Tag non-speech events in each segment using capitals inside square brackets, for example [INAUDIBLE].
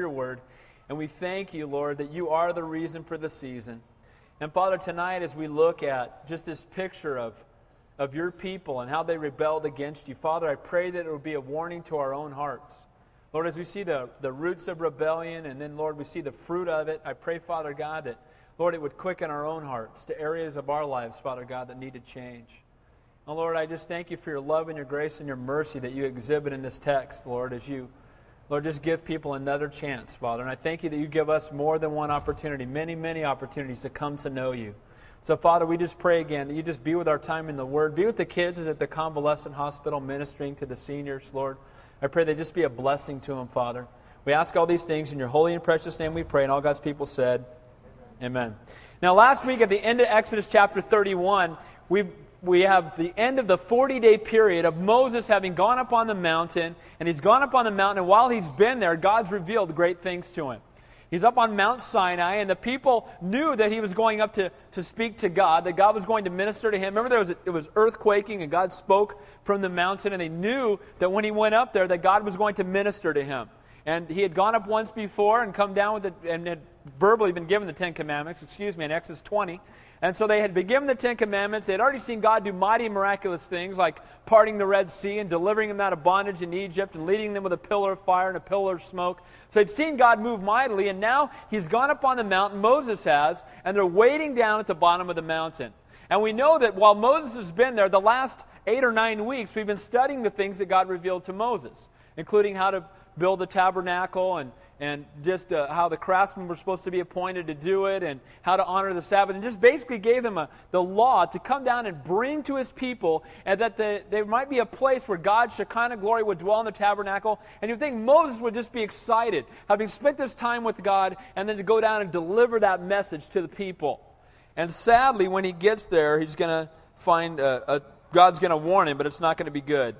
your word. And we thank you, Lord, that you are the reason for the season. And Father, tonight as we look at just this picture of, of your people and how they rebelled against you, Father, I pray that it would be a warning to our own hearts. Lord, as we see the, the roots of rebellion and then, Lord, we see the fruit of it, I pray, Father God, that, Lord, it would quicken our own hearts to areas of our lives, Father God, that need to change. And Lord, I just thank you for your love and your grace and your mercy that you exhibit in this text, Lord, as you Lord, just give people another chance, Father. And I thank you that you give us more than one opportunity, many, many opportunities to come to know you. So, Father, we just pray again that you just be with our time in the Word. Be with the kids at the convalescent hospital ministering to the seniors, Lord. I pray they just be a blessing to them, Father. We ask all these things in your holy and precious name we pray. And all God's people said, Amen. Now, last week at the end of Exodus chapter 31, we we have the end of the 40 day period of Moses having gone up on the mountain, and he's gone up on the mountain, and while he's been there, God's revealed great things to him. He's up on Mount Sinai, and the people knew that he was going up to, to speak to God, that God was going to minister to him. Remember, there was, it was earthquaking, and God spoke from the mountain, and they knew that when he went up there, that God was going to minister to him. And he had gone up once before and come down with it, and had verbally been given the Ten Commandments, excuse me, in Exodus 20. And so they had been given the Ten Commandments. They had already seen God do mighty miraculous things like parting the Red Sea and delivering them out of bondage in Egypt and leading them with a pillar of fire and a pillar of smoke. So they'd seen God move mightily, and now he's gone up on the mountain, Moses has, and they're waiting down at the bottom of the mountain. And we know that while Moses has been there, the last eight or nine weeks, we've been studying the things that God revealed to Moses, including how to build the tabernacle and and just uh, how the craftsmen were supposed to be appointed to do it and how to honor the Sabbath, and just basically gave them a, the law to come down and bring to his people, and that the, there might be a place where God's Shekinah glory would dwell in the tabernacle. And you think Moses would just be excited, having spent this time with God, and then to go down and deliver that message to the people. And sadly, when he gets there, he's going to find a, a God's going to warn him, but it's not going to be good.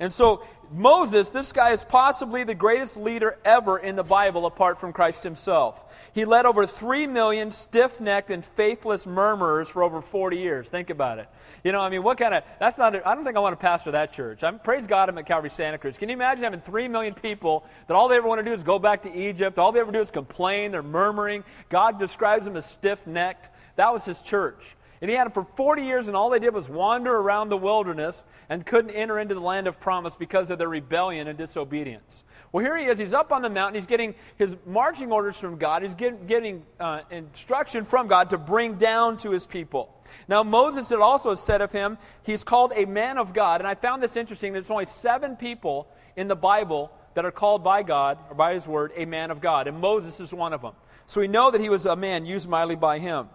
And so, Moses, this guy is possibly the greatest leader ever in the Bible apart from Christ himself. He led over 3 million stiff necked and faithless murmurers for over 40 years. Think about it. You know, I mean, what kind of, that's not, I don't think I want to pastor that church. I'm, praise God I'm at Calvary Santa Cruz. Can you imagine having 3 million people that all they ever want to do is go back to Egypt? All they ever do is complain, they're murmuring. God describes them as stiff necked. That was his church. And he had them for 40 years, and all they did was wander around the wilderness and couldn't enter into the land of promise because of their rebellion and disobedience. Well, here he is. He's up on the mountain. He's getting his marching orders from God. He's getting, getting uh, instruction from God to bring down to his people. Now, Moses had also said of him, he's called a man of God. And I found this interesting. That there's only seven people in the Bible that are called by God, or by his word, a man of God. And Moses is one of them. So we know that he was a man used mightily by him.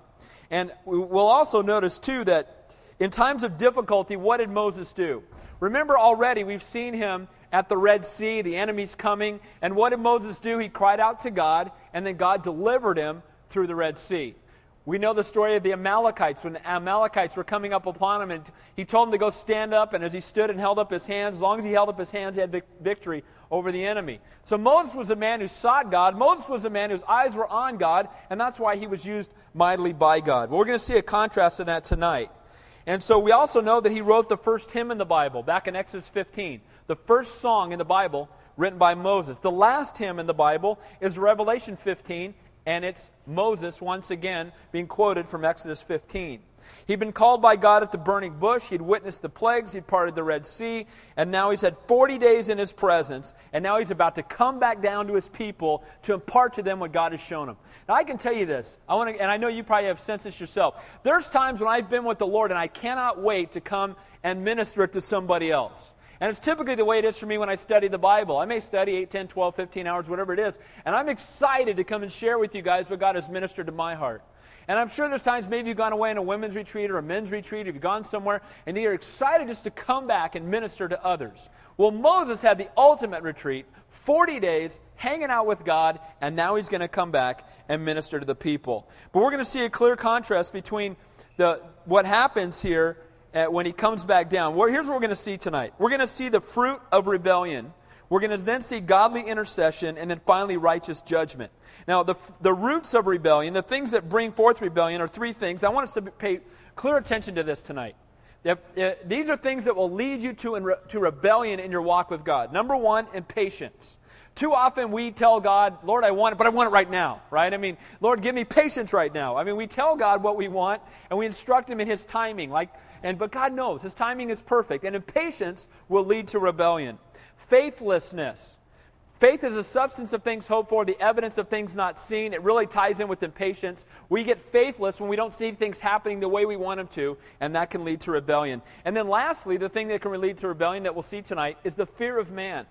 And we'll also notice, too, that in times of difficulty, what did Moses do? Remember already, we've seen him at the Red Sea, the enemy's coming. And what did Moses do? He cried out to God, and then God delivered him through the Red Sea. We know the story of the Amalekites when the Amalekites were coming up upon him, and he told them to go stand up. And as he stood and held up his hands, as long as he held up his hands, he had victory over the enemy. So Moses was a man who sought God. Moses was a man whose eyes were on God, and that's why he was used mightily by God. Well, we're going to see a contrast in that tonight. And so we also know that he wrote the first hymn in the Bible, back in Exodus 15. The first song in the Bible written by Moses. The last hymn in the Bible is Revelation 15, and it's Moses once again being quoted from Exodus 15. He'd been called by God at the burning bush. He'd witnessed the plagues. He'd parted the Red Sea. And now he's had 40 days in his presence. And now he's about to come back down to his people to impart to them what God has shown him. Now, I can tell you this. I want to, and I know you probably have sensed this yourself. There's times when I've been with the Lord and I cannot wait to come and minister it to somebody else. And it's typically the way it is for me when I study the Bible. I may study 8, 10, 12, 15 hours, whatever it is. And I'm excited to come and share with you guys what God has ministered to my heart. And I'm sure there's times maybe you've gone away on a women's retreat or a men's retreat, if you've gone somewhere, and you're excited just to come back and minister to others. Well, Moses had the ultimate retreat, 40 days hanging out with God, and now he's going to come back and minister to the people. But we're going to see a clear contrast between the, what happens here uh, when he comes back down. Well, here's what we're going to see tonight we're going to see the fruit of rebellion. We're going to then see godly intercession and then finally righteous judgment. Now, the, the roots of rebellion, the things that bring forth rebellion, are three things. I want us to pay clear attention to this tonight. If, eh, these are things that will lead you to, in, to rebellion in your walk with God. Number one, impatience. Too often we tell God, Lord, I want it, but I want it right now, right? I mean, Lord, give me patience right now. I mean, we tell God what we want and we instruct Him in His timing. Like, and, but God knows His timing is perfect. And impatience will lead to rebellion. Faithlessness. Faith is a substance of things hoped for, the evidence of things not seen. It really ties in with impatience. We get faithless when we don't see things happening the way we want them to, and that can lead to rebellion. And then, lastly, the thing that can lead to rebellion that we'll see tonight is the fear of man.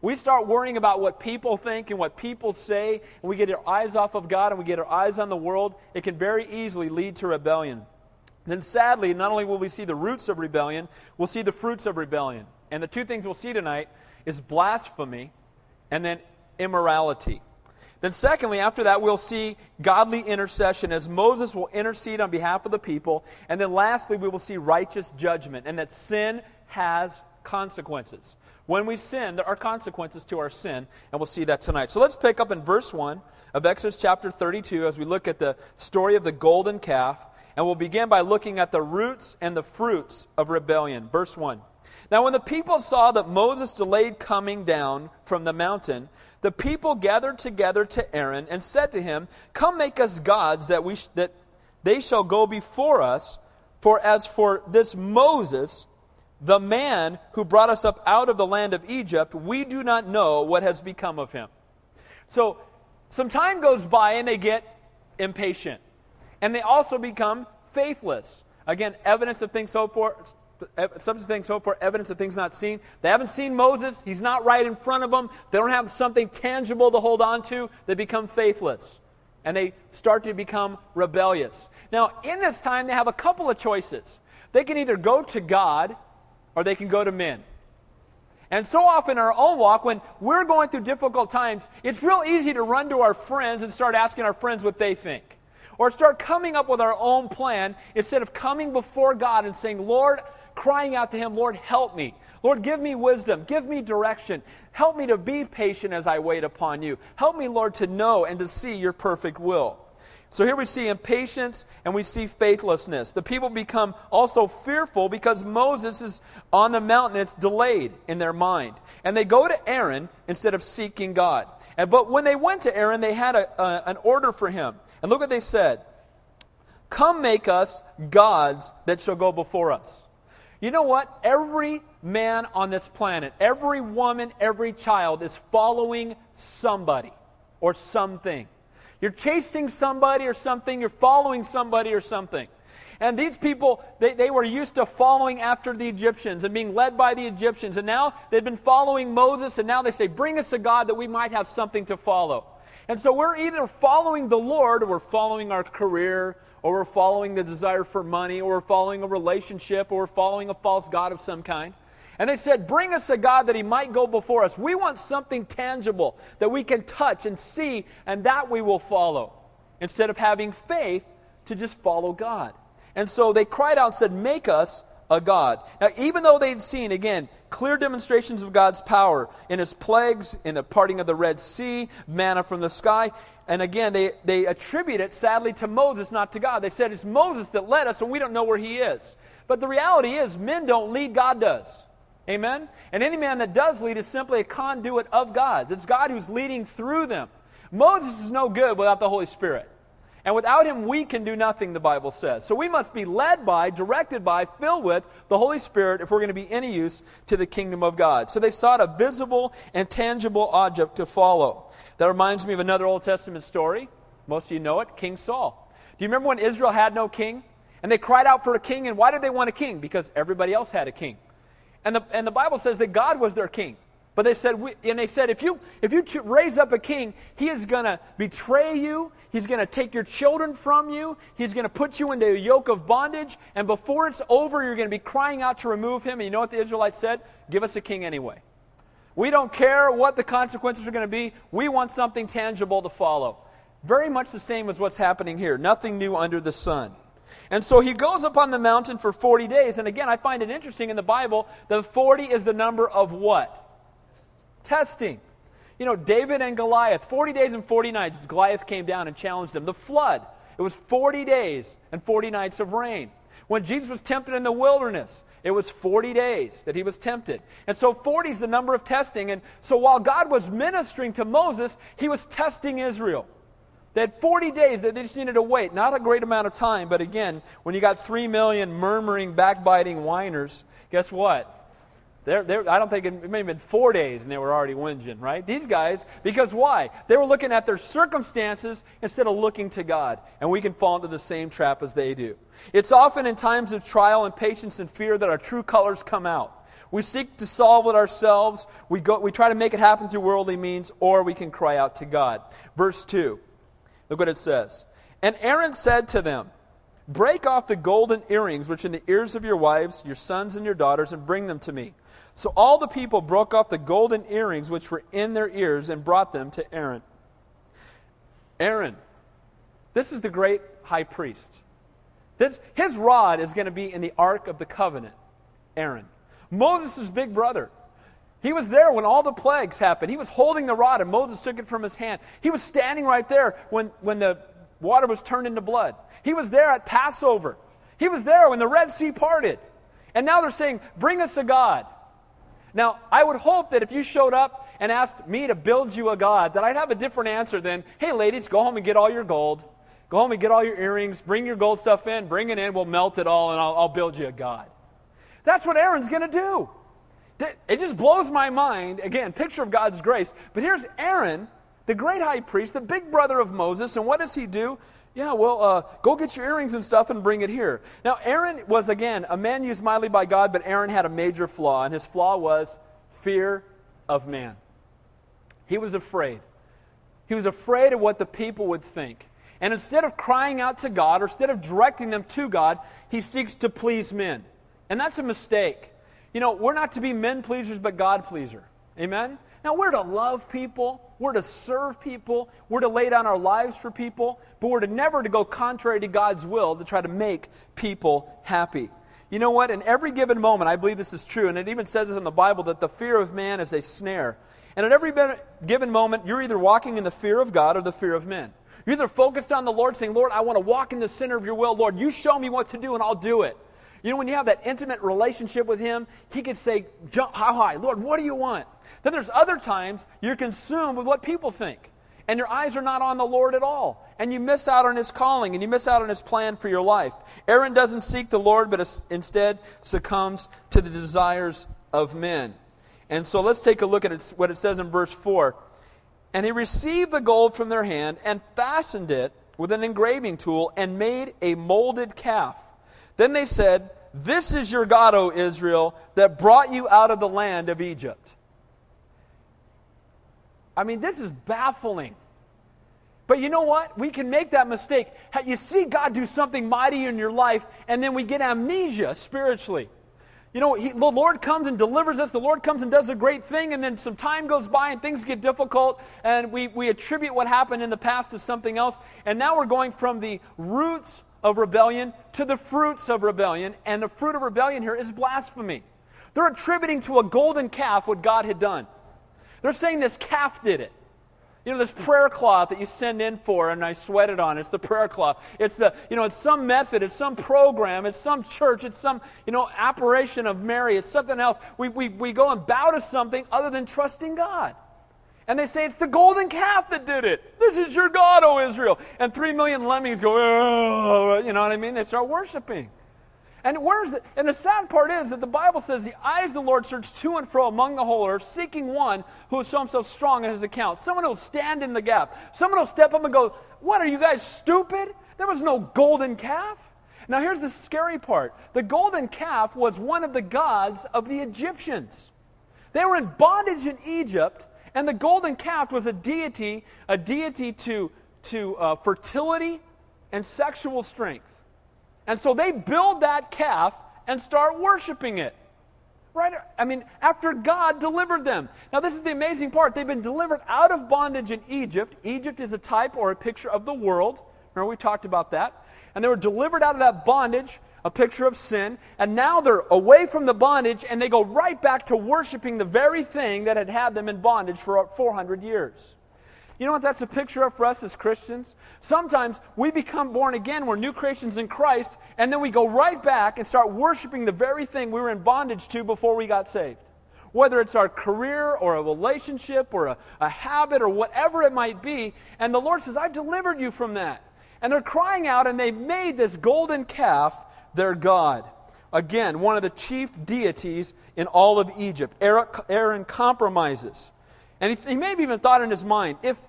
We start worrying about what people think and what people say, and we get our eyes off of God and we get our eyes on the world. It can very easily lead to rebellion. Then, sadly, not only will we see the roots of rebellion, we'll see the fruits of rebellion. And the two things we'll see tonight is blasphemy and then immorality. Then, secondly, after that, we'll see godly intercession as Moses will intercede on behalf of the people. And then, lastly, we will see righteous judgment and that sin has consequences. When we sin, there are consequences to our sin, and we'll see that tonight. So let's pick up in verse 1 of Exodus chapter 32 as we look at the story of the golden calf. And we'll begin by looking at the roots and the fruits of rebellion. Verse 1. Now, when the people saw that Moses delayed coming down from the mountain, the people gathered together to Aaron and said to him, Come make us gods that, we sh- that they shall go before us. For as for this Moses, the man who brought us up out of the land of Egypt, we do not know what has become of him. So, some time goes by and they get impatient. And they also become faithless. Again, evidence of things hoped for, substance things hoped for, evidence of things not seen. They haven't seen Moses. He's not right in front of them. They don't have something tangible to hold on to. They become faithless. And they start to become rebellious. Now, in this time, they have a couple of choices. They can either go to God or they can go to men. And so often in our own walk, when we're going through difficult times, it's real easy to run to our friends and start asking our friends what they think. Or start coming up with our own plan instead of coming before God and saying, Lord, crying out to Him, Lord, help me. Lord, give me wisdom. Give me direction. Help me to be patient as I wait upon you. Help me, Lord, to know and to see your perfect will. So here we see impatience and we see faithlessness. The people become also fearful because Moses is on the mountain. It's delayed in their mind. And they go to Aaron instead of seeking God. And, but when they went to Aaron, they had a, a, an order for him. And look what they said Come make us gods that shall go before us. You know what? Every man on this planet, every woman, every child is following somebody or something. You're chasing somebody or something, you're following somebody or something. And these people, they, they were used to following after the Egyptians and being led by the Egyptians. And now they've been following Moses, and now they say, Bring us a God that we might have something to follow. And so we're either following the Lord or we're following our career or we're following the desire for money, or we're following a relationship, or we're following a false God of some kind. And they said, Bring us a God that he might go before us. We want something tangible that we can touch and see, and that we will follow. Instead of having faith to just follow God. And so they cried out and said, Make us a God. Now, even though they'd seen, again, clear demonstrations of God's power in his plagues, in the parting of the Red Sea, manna from the sky, and again, they, they attribute it, sadly, to Moses, not to God. They said it's Moses that led us, and we don't know where he is. But the reality is, men don't lead, God does. Amen? And any man that does lead is simply a conduit of God. It's God who's leading through them. Moses is no good without the Holy Spirit. And without him, we can do nothing, the Bible says. So we must be led by, directed by, filled with the Holy Spirit if we're going to be any use to the kingdom of God. So they sought a visible and tangible object to follow. That reminds me of another Old Testament story. Most of you know it King Saul. Do you remember when Israel had no king? And they cried out for a king. And why did they want a king? Because everybody else had a king. And the, and the Bible says that God was their king. But they said, and they said, if you, if you raise up a king, he is going to betray you. He's going to take your children from you. He's going to put you into a yoke of bondage. And before it's over, you're going to be crying out to remove him. And you know what the Israelites said? Give us a king anyway. We don't care what the consequences are going to be. We want something tangible to follow. Very much the same as what's happening here. Nothing new under the sun. And so he goes up on the mountain for 40 days. And again, I find it interesting in the Bible the 40 is the number of what? Testing. You know, David and Goliath, 40 days and 40 nights, Goliath came down and challenged them. The flood, it was 40 days and 40 nights of rain. When Jesus was tempted in the wilderness, it was 40 days that he was tempted. And so 40 is the number of testing. And so while God was ministering to Moses, he was testing Israel. They had 40 days that they just needed to wait. Not a great amount of time, but again, when you got 3 million murmuring, backbiting whiners, guess what? They're, they're, I don't think it, may have been four days and they were already whinging, right? These guys, because why? They were looking at their circumstances instead of looking to God. And we can fall into the same trap as they do. It's often in times of trial and patience and fear that our true colors come out. We seek to solve it ourselves, we, go, we try to make it happen through worldly means, or we can cry out to God. Verse 2, look what it says. And Aaron said to them, Break off the golden earrings which in the ears of your wives, your sons, and your daughters, and bring them to me. So all the people broke off the golden earrings which were in their ears and brought them to Aaron. Aaron, this is the great high priest. This, his rod is going to be in the Ark of the Covenant. Aaron. Moses' big brother. He was there when all the plagues happened. He was holding the rod, and Moses took it from his hand. He was standing right there when, when the water was turned into blood. He was there at Passover. He was there when the Red Sea parted. And now they're saying, Bring us a God. Now, I would hope that if you showed up and asked me to build you a God, that I'd have a different answer than, hey, ladies, go home and get all your gold. Go home and get all your earrings. Bring your gold stuff in. Bring it in. We'll melt it all, and I'll, I'll build you a God. That's what Aaron's going to do. It just blows my mind. Again, picture of God's grace. But here's Aaron, the great high priest, the big brother of Moses. And what does he do? Yeah, well, uh, go get your earrings and stuff and bring it here. Now, Aaron was, again, a man used mightily by God, but Aaron had a major flaw, and his flaw was fear of man. He was afraid. He was afraid of what the people would think. And instead of crying out to God, or instead of directing them to God, he seeks to please men. And that's a mistake. You know, we're not to be men pleasers, but God pleaser. Amen? Now, we're to love people, we're to serve people, we're to lay down our lives for people, but we're to never to go contrary to God's will to try to make people happy. You know what? In every given moment, I believe this is true, and it even says it in the Bible that the fear of man is a snare. And at every given moment, you're either walking in the fear of God or the fear of men. You're either focused on the Lord, saying, Lord, I want to walk in the center of your will. Lord, you show me what to do, and I'll do it. You know, when you have that intimate relationship with Him, He could say, Jump high, high. Lord, what do you want? Then there's other times you're consumed with what people think. And your eyes are not on the Lord at all. And you miss out on His calling and you miss out on His plan for your life. Aaron doesn't seek the Lord, but instead succumbs to the desires of men. And so let's take a look at what it says in verse 4. And he received the gold from their hand and fastened it with an engraving tool and made a molded calf. Then they said, This is your God, O Israel, that brought you out of the land of Egypt. I mean, this is baffling. But you know what? We can make that mistake. You see God do something mighty in your life, and then we get amnesia spiritually. You know, he, the Lord comes and delivers us. The Lord comes and does a great thing, and then some time goes by and things get difficult, and we, we attribute what happened in the past to something else. And now we're going from the roots of rebellion to the fruits of rebellion, and the fruit of rebellion here is blasphemy. They're attributing to a golden calf what God had done. They're saying this calf did it. You know, this prayer cloth that you send in for and I sweat it on, it's the prayer cloth. It's, a, you know, it's some method, it's some program, it's some church, it's some, you know, apparition of Mary, it's something else. We, we, we go and bow to something other than trusting God. And they say it's the golden calf that did it. This is your God, O Israel. And three million lemmings go, oh, you know what I mean? They start worshiping. And where's it? And the sad part is that the Bible says the eyes of the Lord search to and fro among the whole earth, seeking one who will show himself strong in his account. Someone who will stand in the gap. Someone who will step up and go, What are you guys stupid? There was no golden calf. Now here's the scary part. The golden calf was one of the gods of the Egyptians. They were in bondage in Egypt, and the golden calf was a deity, a deity to, to uh, fertility and sexual strength. And so they build that calf and start worshiping it. Right? I mean, after God delivered them. Now, this is the amazing part. They've been delivered out of bondage in Egypt. Egypt is a type or a picture of the world. Remember, we talked about that. And they were delivered out of that bondage, a picture of sin. And now they're away from the bondage and they go right back to worshiping the very thing that had had them in bondage for 400 years. You know what that's a picture of for us as Christians? Sometimes we become born again, we're new creations in Christ, and then we go right back and start worshiping the very thing we were in bondage to before we got saved. Whether it's our career or a relationship or a, a habit or whatever it might be, and the Lord says, I've delivered you from that. And they're crying out, and they've made this golden calf their God. Again, one of the chief deities in all of Egypt. Aaron compromises. And he, he may have even thought in his mind if,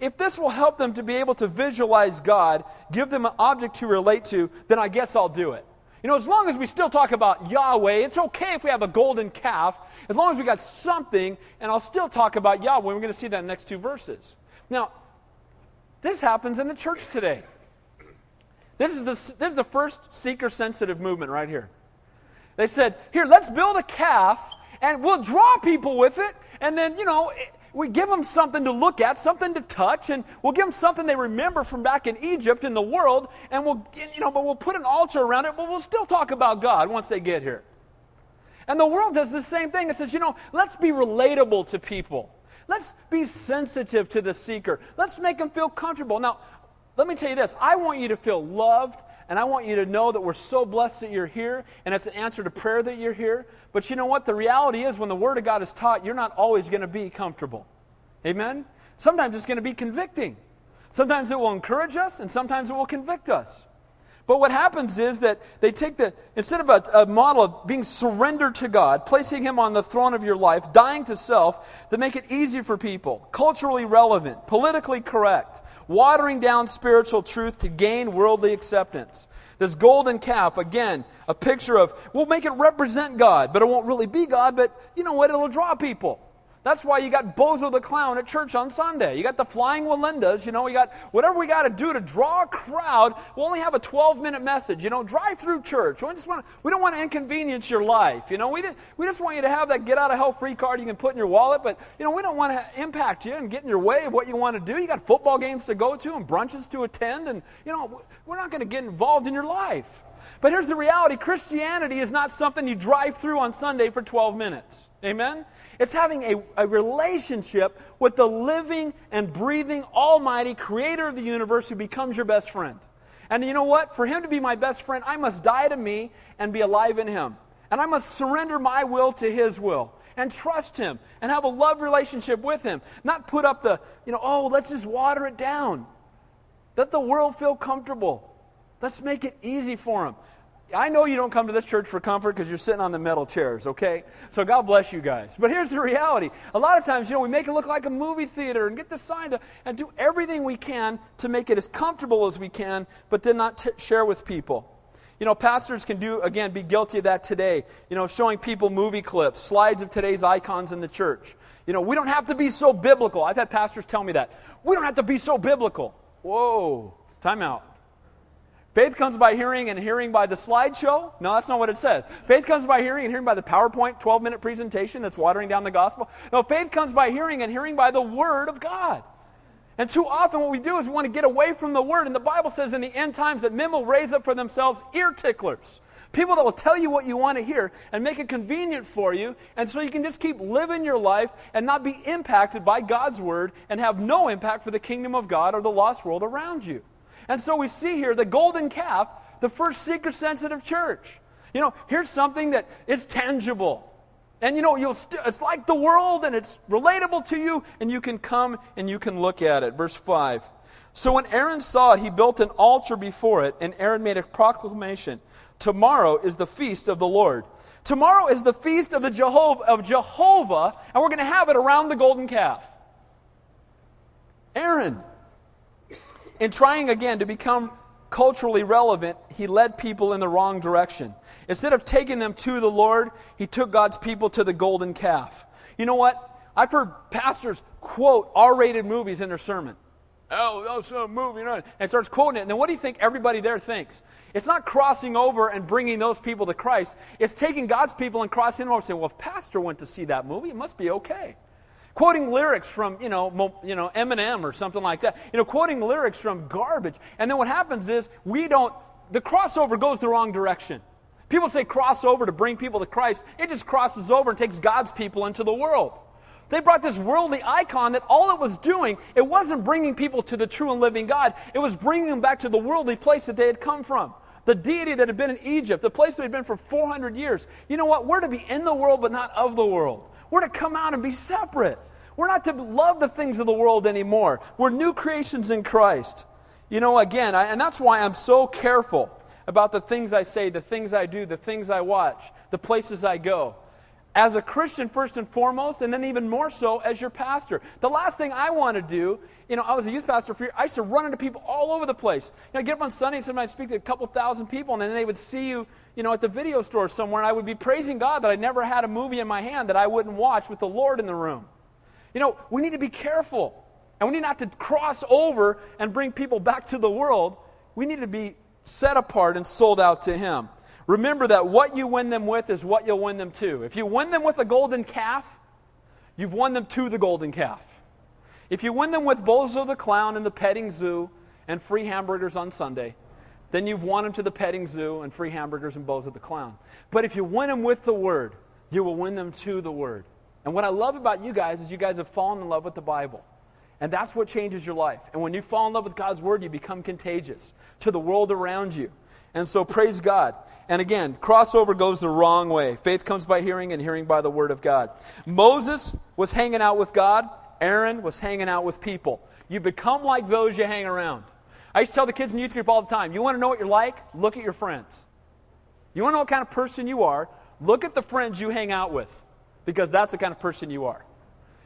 if this will help them to be able to visualize God, give them an object to relate to, then I guess I'll do it. You know, as long as we still talk about Yahweh, it's okay if we have a golden calf, as long as we got something, and I'll still talk about Yahweh. We're going to see that in the next two verses. Now, this happens in the church today. This is the, this is the first seeker sensitive movement right here. They said, Here, let's build a calf, and we'll draw people with it, and then, you know, we give them something to look at, something to touch, and we'll give them something they remember from back in Egypt in the world, and we'll, you know, but we'll put an altar around it, but we'll still talk about God once they get here. And the world does the same thing. It says, you know, let's be relatable to people. Let's be sensitive to the seeker. Let's make them feel comfortable. Now, let me tell you this I want you to feel loved, and I want you to know that we're so blessed that you're here, and it's an answer to prayer that you're here. But you know what? The reality is, when the Word of God is taught, you're not always going to be comfortable. Amen? Sometimes it's going to be convicting. Sometimes it will encourage us, and sometimes it will convict us. But what happens is that they take the, instead of a, a, model of being surrendered to God, placing Him on the throne of your life, dying to self, they make it easy for people, culturally relevant, politically correct, watering down spiritual truth to gain worldly acceptance. This golden calf, again, a picture of, we'll make it represent God, but it won't really be God, but you know what? It'll draw people. That's why you got Bozo the Clown at church on Sunday. You got the Flying Wallendas. You know, we got whatever we got to do to draw a crowd. We'll only have a 12 minute message. You know, drive through church. We, just want, we don't want to inconvenience your life. You know, we, did, we just want you to have that get out of hell free card you can put in your wallet. But, you know, we don't want to impact you and get in your way of what you want to do. You got football games to go to and brunches to attend. And, you know, we're not going to get involved in your life. But here's the reality Christianity is not something you drive through on Sunday for 12 minutes. Amen? It's having a, a relationship with the living and breathing Almighty Creator of the universe who becomes your best friend. And you know what? For Him to be my best friend, I must die to me and be alive in Him. And I must surrender my will to His will and trust Him and have a love relationship with Him. Not put up the, you know, oh, let's just water it down. Let the world feel comfortable. Let's make it easy for Him. I know you don't come to this church for comfort because you're sitting on the metal chairs, okay? So God bless you guys. But here's the reality. A lot of times, you know, we make it look like a movie theater and get the sign to, and do everything we can to make it as comfortable as we can, but then not t- share with people. You know, pastors can do, again, be guilty of that today. You know, showing people movie clips, slides of today's icons in the church. You know, we don't have to be so biblical. I've had pastors tell me that. We don't have to be so biblical. Whoa, time out. Faith comes by hearing and hearing by the slideshow? No, that's not what it says. Faith comes by hearing and hearing by the PowerPoint 12 minute presentation that's watering down the gospel. No, faith comes by hearing and hearing by the Word of God. And too often, what we do is we want to get away from the Word. And the Bible says in the end times that men will raise up for themselves ear ticklers. People that will tell you what you want to hear and make it convenient for you, and so you can just keep living your life and not be impacted by God's Word and have no impact for the kingdom of God or the lost world around you. And so we see here the golden calf, the first seeker sensitive church. You know, here's something that is tangible. And you know, you'll st- it's like the world and it's relatable to you, and you can come and you can look at it. Verse 5. So when Aaron saw it, he built an altar before it, and Aaron made a proclamation Tomorrow is the feast of the Lord. Tomorrow is the feast of the Jehovah of Jehovah, and we're going to have it around the golden calf. Aaron, in trying again to become culturally relevant, he led people in the wrong direction. Instead of taking them to the Lord, he took God's people to the golden calf. You know what? I've heard pastors quote R rated movies in their sermon. Oh, oh that's a movie, you know, and starts quoting it. And then what do you think everybody there thinks? It's not crossing over and bringing those people to Christ. It's taking God's people and crossing them over and saying, well, if Pastor went to see that movie, it must be okay quoting lyrics from, you know, you know, Eminem or something like that. You know, quoting lyrics from garbage. And then what happens is we don't, the crossover goes the wrong direction. People say crossover to bring people to Christ. It just crosses over and takes God's people into the world. They brought this worldly icon that all it was doing, it wasn't bringing people to the true and living God. It was bringing them back to the worldly place that they had come from. The deity that had been in Egypt, the place that had been for 400 years. You know what? We're to be in the world, but not of the world. We're to come out and be separate. We're not to love the things of the world anymore. We're new creations in Christ. You know, again, I, and that's why I'm so careful about the things I say, the things I do, the things I watch, the places I go as a Christian, first and foremost, and then even more so as your pastor. The last thing I want to do, you know, I was a youth pastor for years. I used to run into people all over the place. You know, I get up on Sunday and sometimes I speak to a couple thousand people, and then they would see you, you know, at the video store somewhere, and I would be praising God that I never had a movie in my hand that I wouldn't watch with the Lord in the room. You know, we need to be careful. And we need not to cross over and bring people back to the world. We need to be set apart and sold out to Him. Remember that what you win them with is what you'll win them to. If you win them with a golden calf, you've won them to the golden calf. If you win them with Bozo the Clown and the petting zoo and free hamburgers on Sunday, then you've won them to the petting zoo and free hamburgers and Bozo the Clown. But if you win them with the Word, you will win them to the Word. And what I love about you guys is you guys have fallen in love with the Bible. And that's what changes your life. And when you fall in love with God's Word, you become contagious to the world around you. And so praise God. And again, crossover goes the wrong way. Faith comes by hearing, and hearing by the word of God. Moses was hanging out with God, Aaron was hanging out with people. You become like those you hang around. I used to tell the kids in youth group all the time you want to know what you're like? Look at your friends. You want to know what kind of person you are? Look at the friends you hang out with, because that's the kind of person you are.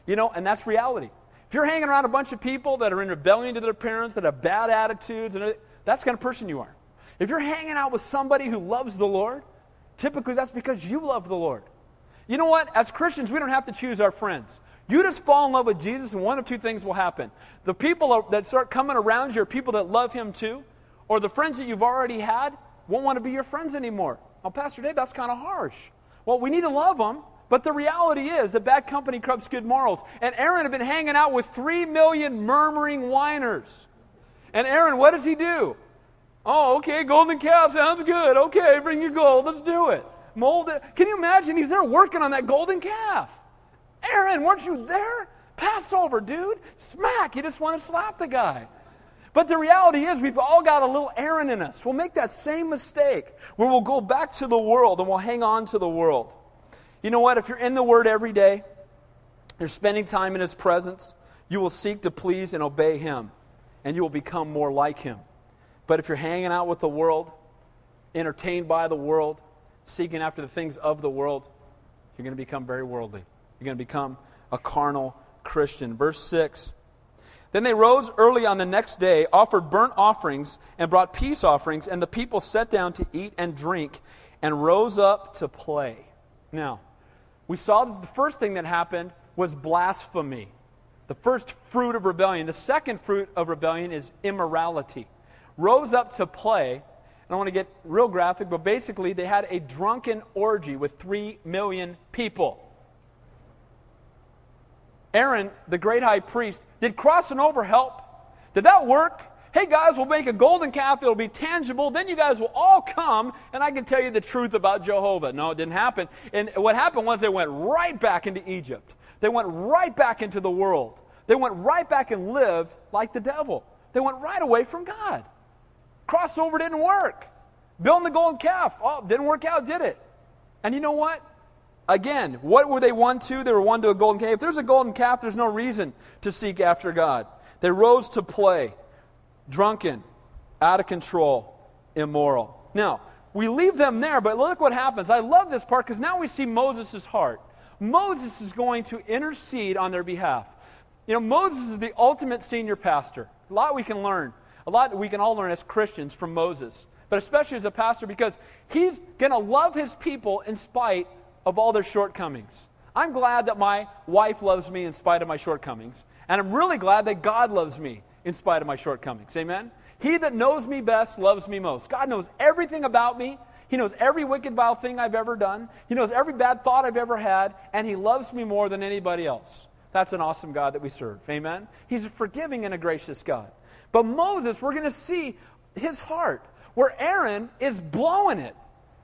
You know, and that's reality. If you're hanging around a bunch of people that are in rebellion to their parents, that have bad attitudes, and that's the kind of person you are. If you're hanging out with somebody who loves the Lord, typically that's because you love the Lord. You know what? As Christians, we don't have to choose our friends. You just fall in love with Jesus, and one of two things will happen. The people that start coming around you are people that love Him too, or the friends that you've already had won't want to be your friends anymore. Now, Pastor Dave, that's kind of harsh. Well, we need to love them, but the reality is that bad company corrupts good morals. And Aaron had been hanging out with three million murmuring whiners. And Aaron, what does he do? Oh, okay, golden calf sounds good. Okay, bring your gold. Let's do it. Mold it. Can you imagine? He's there working on that golden calf. Aaron, weren't you there? Passover, dude. Smack. You just want to slap the guy. But the reality is, we've all got a little Aaron in us. We'll make that same mistake where we'll go back to the world and we'll hang on to the world. You know what? If you're in the Word every day, you're spending time in His presence, you will seek to please and obey Him, and you will become more like Him. But if you're hanging out with the world, entertained by the world, seeking after the things of the world, you're going to become very worldly. You're going to become a carnal Christian. Verse 6 Then they rose early on the next day, offered burnt offerings, and brought peace offerings, and the people sat down to eat and drink, and rose up to play. Now, we saw that the first thing that happened was blasphemy. The first fruit of rebellion. The second fruit of rebellion is immorality rose up to play. I don't want to get real graphic, but basically they had a drunken orgy with three million people. Aaron, the great high priest, did crossing over help? Did that work? Hey guys, we'll make a golden calf, it'll be tangible, then you guys will all come, and I can tell you the truth about Jehovah. No, it didn't happen. And what happened was they went right back into Egypt. They went right back into the world. They went right back and lived like the devil. They went right away from God. Crossover didn't work. Building the golden calf, oh, didn't work out, did it? And you know what? Again, what were they won to? They were won to a golden calf. If there's a golden calf, there's no reason to seek after God. They rose to play, drunken, out of control, immoral. Now, we leave them there, but look what happens. I love this part because now we see Moses' heart. Moses is going to intercede on their behalf. You know, Moses is the ultimate senior pastor. A lot we can learn a lot that we can all learn as Christians from Moses, but especially as a pastor because he's going to love his people in spite of all their shortcomings. I'm glad that my wife loves me in spite of my shortcomings, and I'm really glad that God loves me in spite of my shortcomings. Amen? He that knows me best loves me most. God knows everything about me. He knows every wicked, vile thing I've ever done. He knows every bad thought I've ever had, and He loves me more than anybody else. That's an awesome God that we serve. Amen? He's a forgiving and a gracious God. But Moses, we're going to see his heart, where Aaron is blowing it,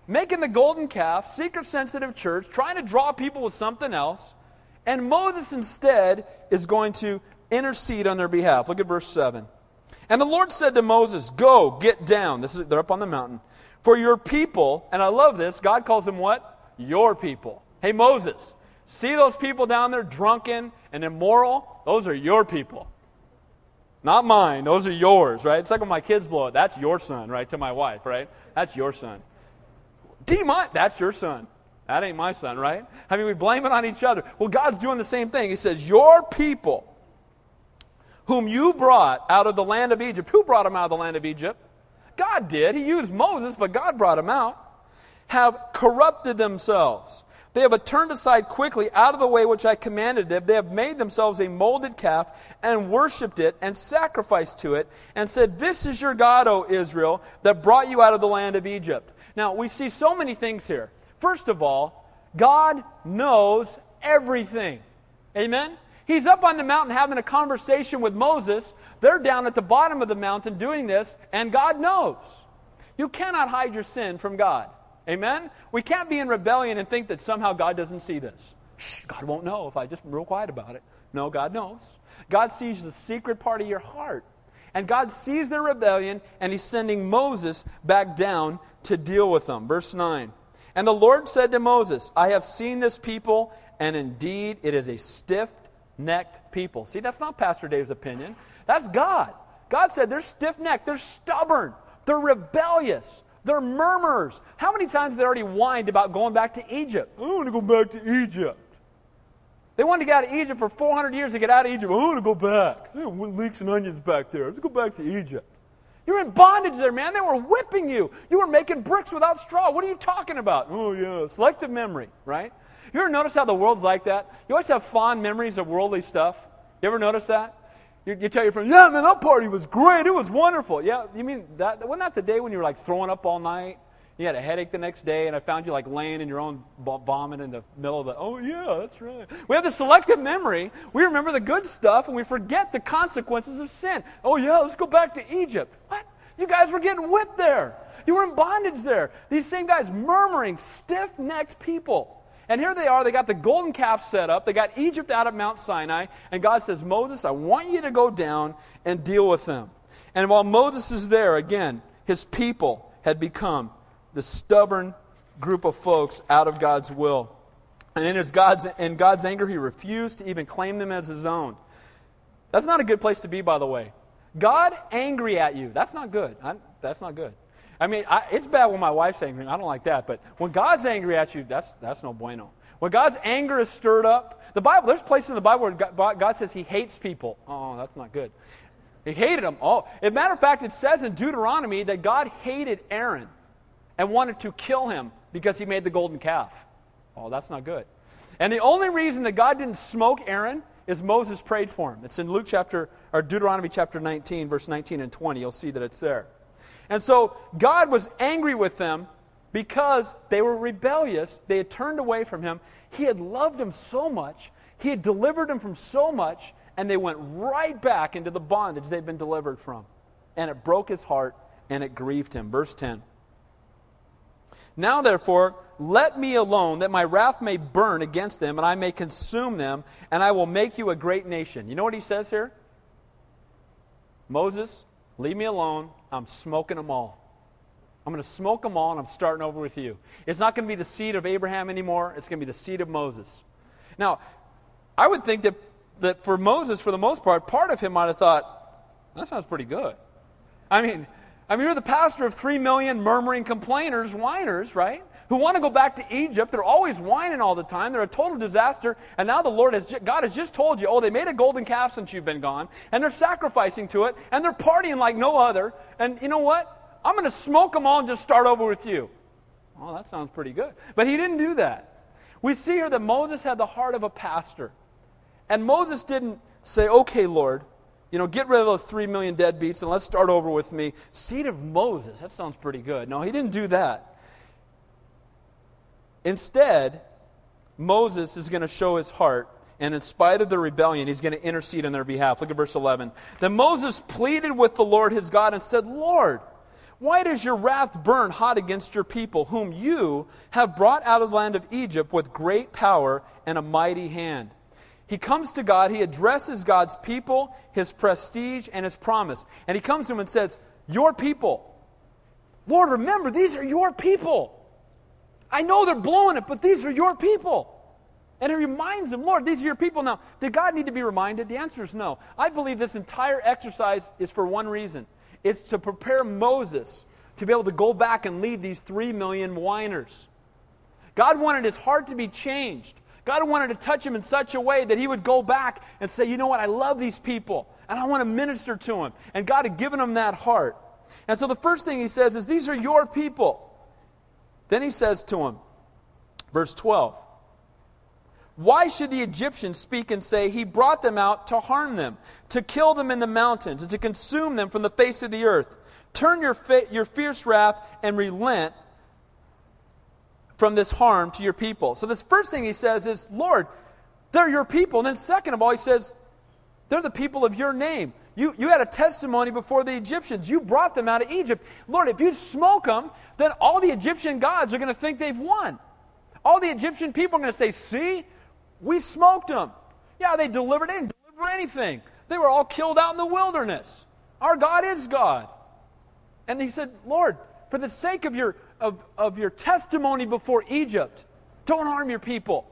making the golden calf, seeker sensitive church, trying to draw people with something else. And Moses instead is going to intercede on their behalf. Look at verse 7. And the Lord said to Moses, Go, get down. This is, they're up on the mountain. For your people, and I love this, God calls them what? Your people. Hey, Moses, see those people down there drunken and immoral? Those are your people. Not mine. Those are yours, right? It's like when my kids blow it. That's your son, right? To my wife, right? That's your son. D, my, that's your son. That ain't my son, right? I mean, we blame it on each other. Well, God's doing the same thing. He says, Your people, whom you brought out of the land of Egypt. Who brought them out of the land of Egypt? God did. He used Moses, but God brought them out. Have corrupted themselves. They have turned aside quickly out of the way which I commanded them. They have made themselves a molded calf and worshipped it and sacrificed to it and said, This is your God, O Israel, that brought you out of the land of Egypt. Now, we see so many things here. First of all, God knows everything. Amen? He's up on the mountain having a conversation with Moses. They're down at the bottom of the mountain doing this, and God knows. You cannot hide your sin from God. Amen? We can't be in rebellion and think that somehow God doesn't see this. Shh, God won't know if I just real quiet about it. No, God knows. God sees the secret part of your heart. And God sees their rebellion, and He's sending Moses back down to deal with them. Verse 9. And the Lord said to Moses, I have seen this people, and indeed it is a stiff necked people. See, that's not Pastor Dave's opinion. That's God. God said they're stiff necked, they're stubborn, they're rebellious, they're murmurers. How many times have they already whined about going back to Egypt? I want to go back to Egypt. They wanted to get out of Egypt for 400 years to get out of Egypt. I want to go back. There leeks and onions back there. Let's go back to Egypt. You're in bondage there, man. They were whipping you. You were making bricks without straw. What are you talking about? Oh, yeah. Selective memory, right? You ever notice how the world's like that? You always have fond memories of worldly stuff. You ever notice that? You, you tell your friend, yeah, man, that party was great. It was wonderful. Yeah, you mean that? Wasn't that the day when you were like throwing up all night? You had a headache the next day, and I found you like laying in your own vomit in the middle of the. Oh yeah, that's right. We have the selective memory. We remember the good stuff, and we forget the consequences of sin. Oh yeah, let's go back to Egypt. What? You guys were getting whipped there. You were in bondage there. These same guys murmuring, stiff-necked people. And here they are, they got the golden calf set up, they got Egypt out of Mount Sinai, and God says, Moses, I want you to go down and deal with them. And while Moses is there, again, his people had become the stubborn group of folks out of God's will. And in, his God's, in God's anger, he refused to even claim them as his own. That's not a good place to be, by the way. God angry at you, that's not good. I, that's not good. I mean, I, it's bad when my wife's angry. I don't like that. But when God's angry at you, that's, that's no bueno. When God's anger is stirred up, the Bible, there's places in the Bible where God, God says he hates people. Oh, that's not good. He hated them. Oh, as a matter of fact, it says in Deuteronomy that God hated Aaron and wanted to kill him because he made the golden calf. Oh, that's not good. And the only reason that God didn't smoke Aaron is Moses prayed for him. It's in Luke chapter, or Deuteronomy chapter 19, verse 19 and 20. You'll see that it's there. And so God was angry with them because they were rebellious. They had turned away from him. He had loved them so much, he had delivered them from so much, and they went right back into the bondage they'd been delivered from. And it broke his heart and it grieved him. Verse 10. Now, therefore, let me alone, that my wrath may burn against them, and I may consume them, and I will make you a great nation. You know what he says here? Moses, leave me alone. I'm smoking them all. I'm going to smoke them all, and I'm starting over with you. It's not going to be the seed of Abraham anymore. It's going to be the seed of Moses. Now, I would think that, that for Moses, for the most part, part of him might have thought, that sounds pretty good. I mean, I mean, you're the pastor of three million murmuring complainers, whiners, right? Who want to go back to Egypt. They're always whining all the time. They're a total disaster. And now the Lord has, God has just told you, oh, they made a golden calf since you've been gone. And they're sacrificing to it. And they're partying like no other. And you know what? I'm going to smoke them all and just start over with you. Oh, that sounds pretty good. But he didn't do that. We see here that Moses had the heart of a pastor. And Moses didn't say, okay, Lord, you know, get rid of those three million deadbeats and let's start over with me. Seed of Moses, that sounds pretty good. No, he didn't do that. Instead, Moses is going to show his heart, and in spite of the rebellion, he's going to intercede on their behalf. Look at verse 11. Then Moses pleaded with the Lord his God and said, Lord, why does your wrath burn hot against your people, whom you have brought out of the land of Egypt with great power and a mighty hand? He comes to God, he addresses God's people, his prestige, and his promise. And he comes to him and says, Your people. Lord, remember, these are your people. I know they're blowing it, but these are your people. And he reminds them, Lord, these are your people. Now, did God need to be reminded? The answer is no. I believe this entire exercise is for one reason it's to prepare Moses to be able to go back and lead these three million whiners. God wanted his heart to be changed. God wanted to touch him in such a way that he would go back and say, You know what? I love these people, and I want to minister to them. And God had given him that heart. And so the first thing he says is, These are your people. Then he says to him, verse 12, Why should the Egyptians speak and say, He brought them out to harm them, to kill them in the mountains, and to consume them from the face of the earth? Turn your, fa- your fierce wrath and relent from this harm to your people. So, this first thing he says is, Lord, they're your people. And then, second of all, he says, They're the people of your name. You, you had a testimony before the Egyptians. You brought them out of Egypt. Lord, if you smoke them, then all the Egyptian gods are going to think they've won. All the Egyptian people are going to say, See, we smoked them. Yeah, they delivered, they didn't deliver anything. They were all killed out in the wilderness. Our God is God. And he said, Lord, for the sake of your, of, of your testimony before Egypt, don't harm your people.